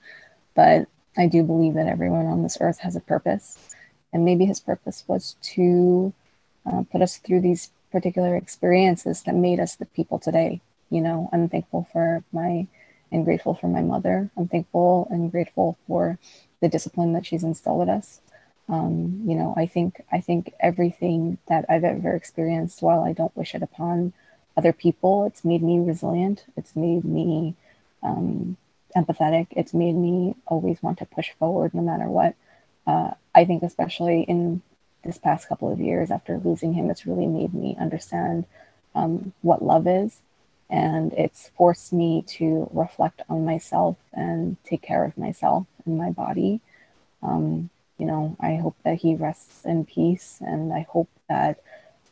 Speaker 4: but I do believe that everyone on this earth has a purpose. And maybe his purpose was to uh, put us through these particular experiences that made us the people today. You know, I'm thankful for my and grateful for my mother. I'm thankful and grateful for the discipline that she's instilled in us. Um, you know, I think I think everything that I've ever experienced, while I don't wish it upon other people, it's made me resilient. It's made me um, empathetic. It's made me always want to push forward no matter what. Uh, I think, especially in this past couple of years after losing him, it's really made me understand um, what love is. And it's forced me to reflect on myself and take care of myself and my body. Um, you know, I hope that he rests in peace. And I hope that,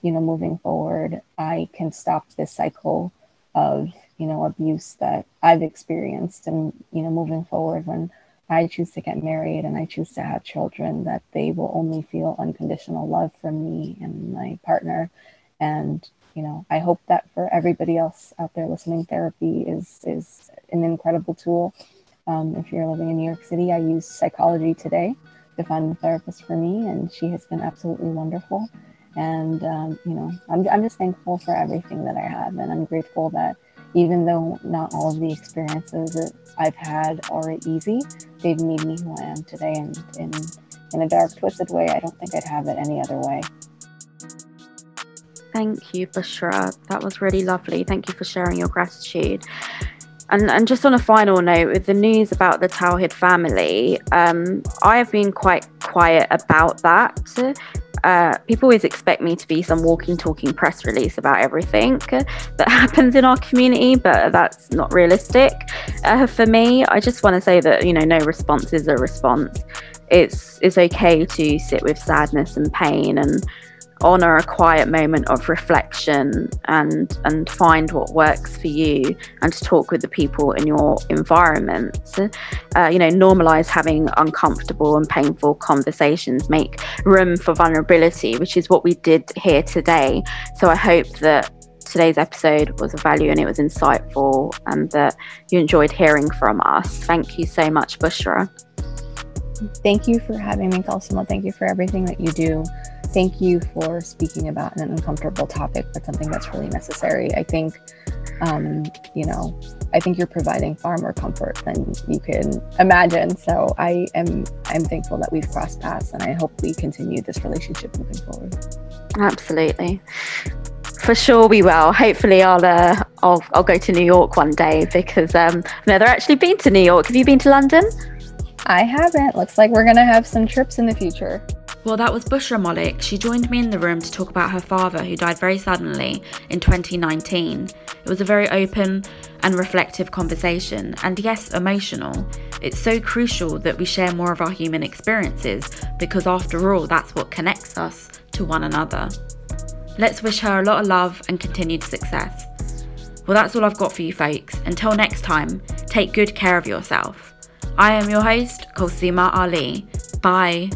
Speaker 4: you know, moving forward, I can stop this cycle of, you know, abuse that I've experienced. And, you know, moving forward, when I choose to get married and I choose to have children, that they will only feel unconditional love from me and my partner. And, you know, I hope that for everybody else out there listening, therapy is is an incredible tool. Um, if you're living in New York City, I use psychology today to find a therapist for me, and she has been absolutely wonderful. And um, you know, I'm I'm just thankful for everything that I have, and I'm grateful that even though not all of the experiences that I've had are easy, they've made me who I am today. And in in a dark, twisted way, I don't think I'd have it any other way.
Speaker 1: Thank you, Bushra. That was really lovely. Thank you for sharing your gratitude. And, and just on a final note, with the news about the Towhid family, um, I have been quite quiet about that. Uh, people always expect me to be some walking, talking press release about everything that happens in our community, but that's not realistic uh, for me. I just want to say that you know, no response is a response. It's it's okay to sit with sadness and pain and honor a quiet moment of reflection and and find what works for you and to talk with the people in your environment uh, you know normalize having uncomfortable and painful conversations make room for vulnerability which is what we did here today. So i hope that today's episode was of value and it was insightful and that you enjoyed hearing from us. Thank you so much bushra.
Speaker 4: Thank you for having me Kulsuma. thank you for everything that you do thank you for speaking about an uncomfortable topic, but something that's really necessary. I think, um, you know, I think you're providing far more comfort than you can imagine. So I am I'm thankful that we've crossed paths, and I hope we continue this relationship moving forward.
Speaker 1: Absolutely. For sure, we will. Hopefully, I'll uh, I'll I'll go to New York one day because um, I've never actually been to New York. Have you been to London?
Speaker 4: I haven't. Looks like we're gonna have some trips in the future.
Speaker 1: Well, that was Bushra Malik. She joined me in the room to talk about her father, who died very suddenly in 2019. It was a very open and reflective conversation, and yes, emotional. It's so crucial that we share more of our human experiences because, after all, that's what connects us to one another. Let's wish her a lot of love and continued success. Well, that's all I've got for you folks. Until next time, take good care of yourself. I am your host, Kulsuma Ali. Bye.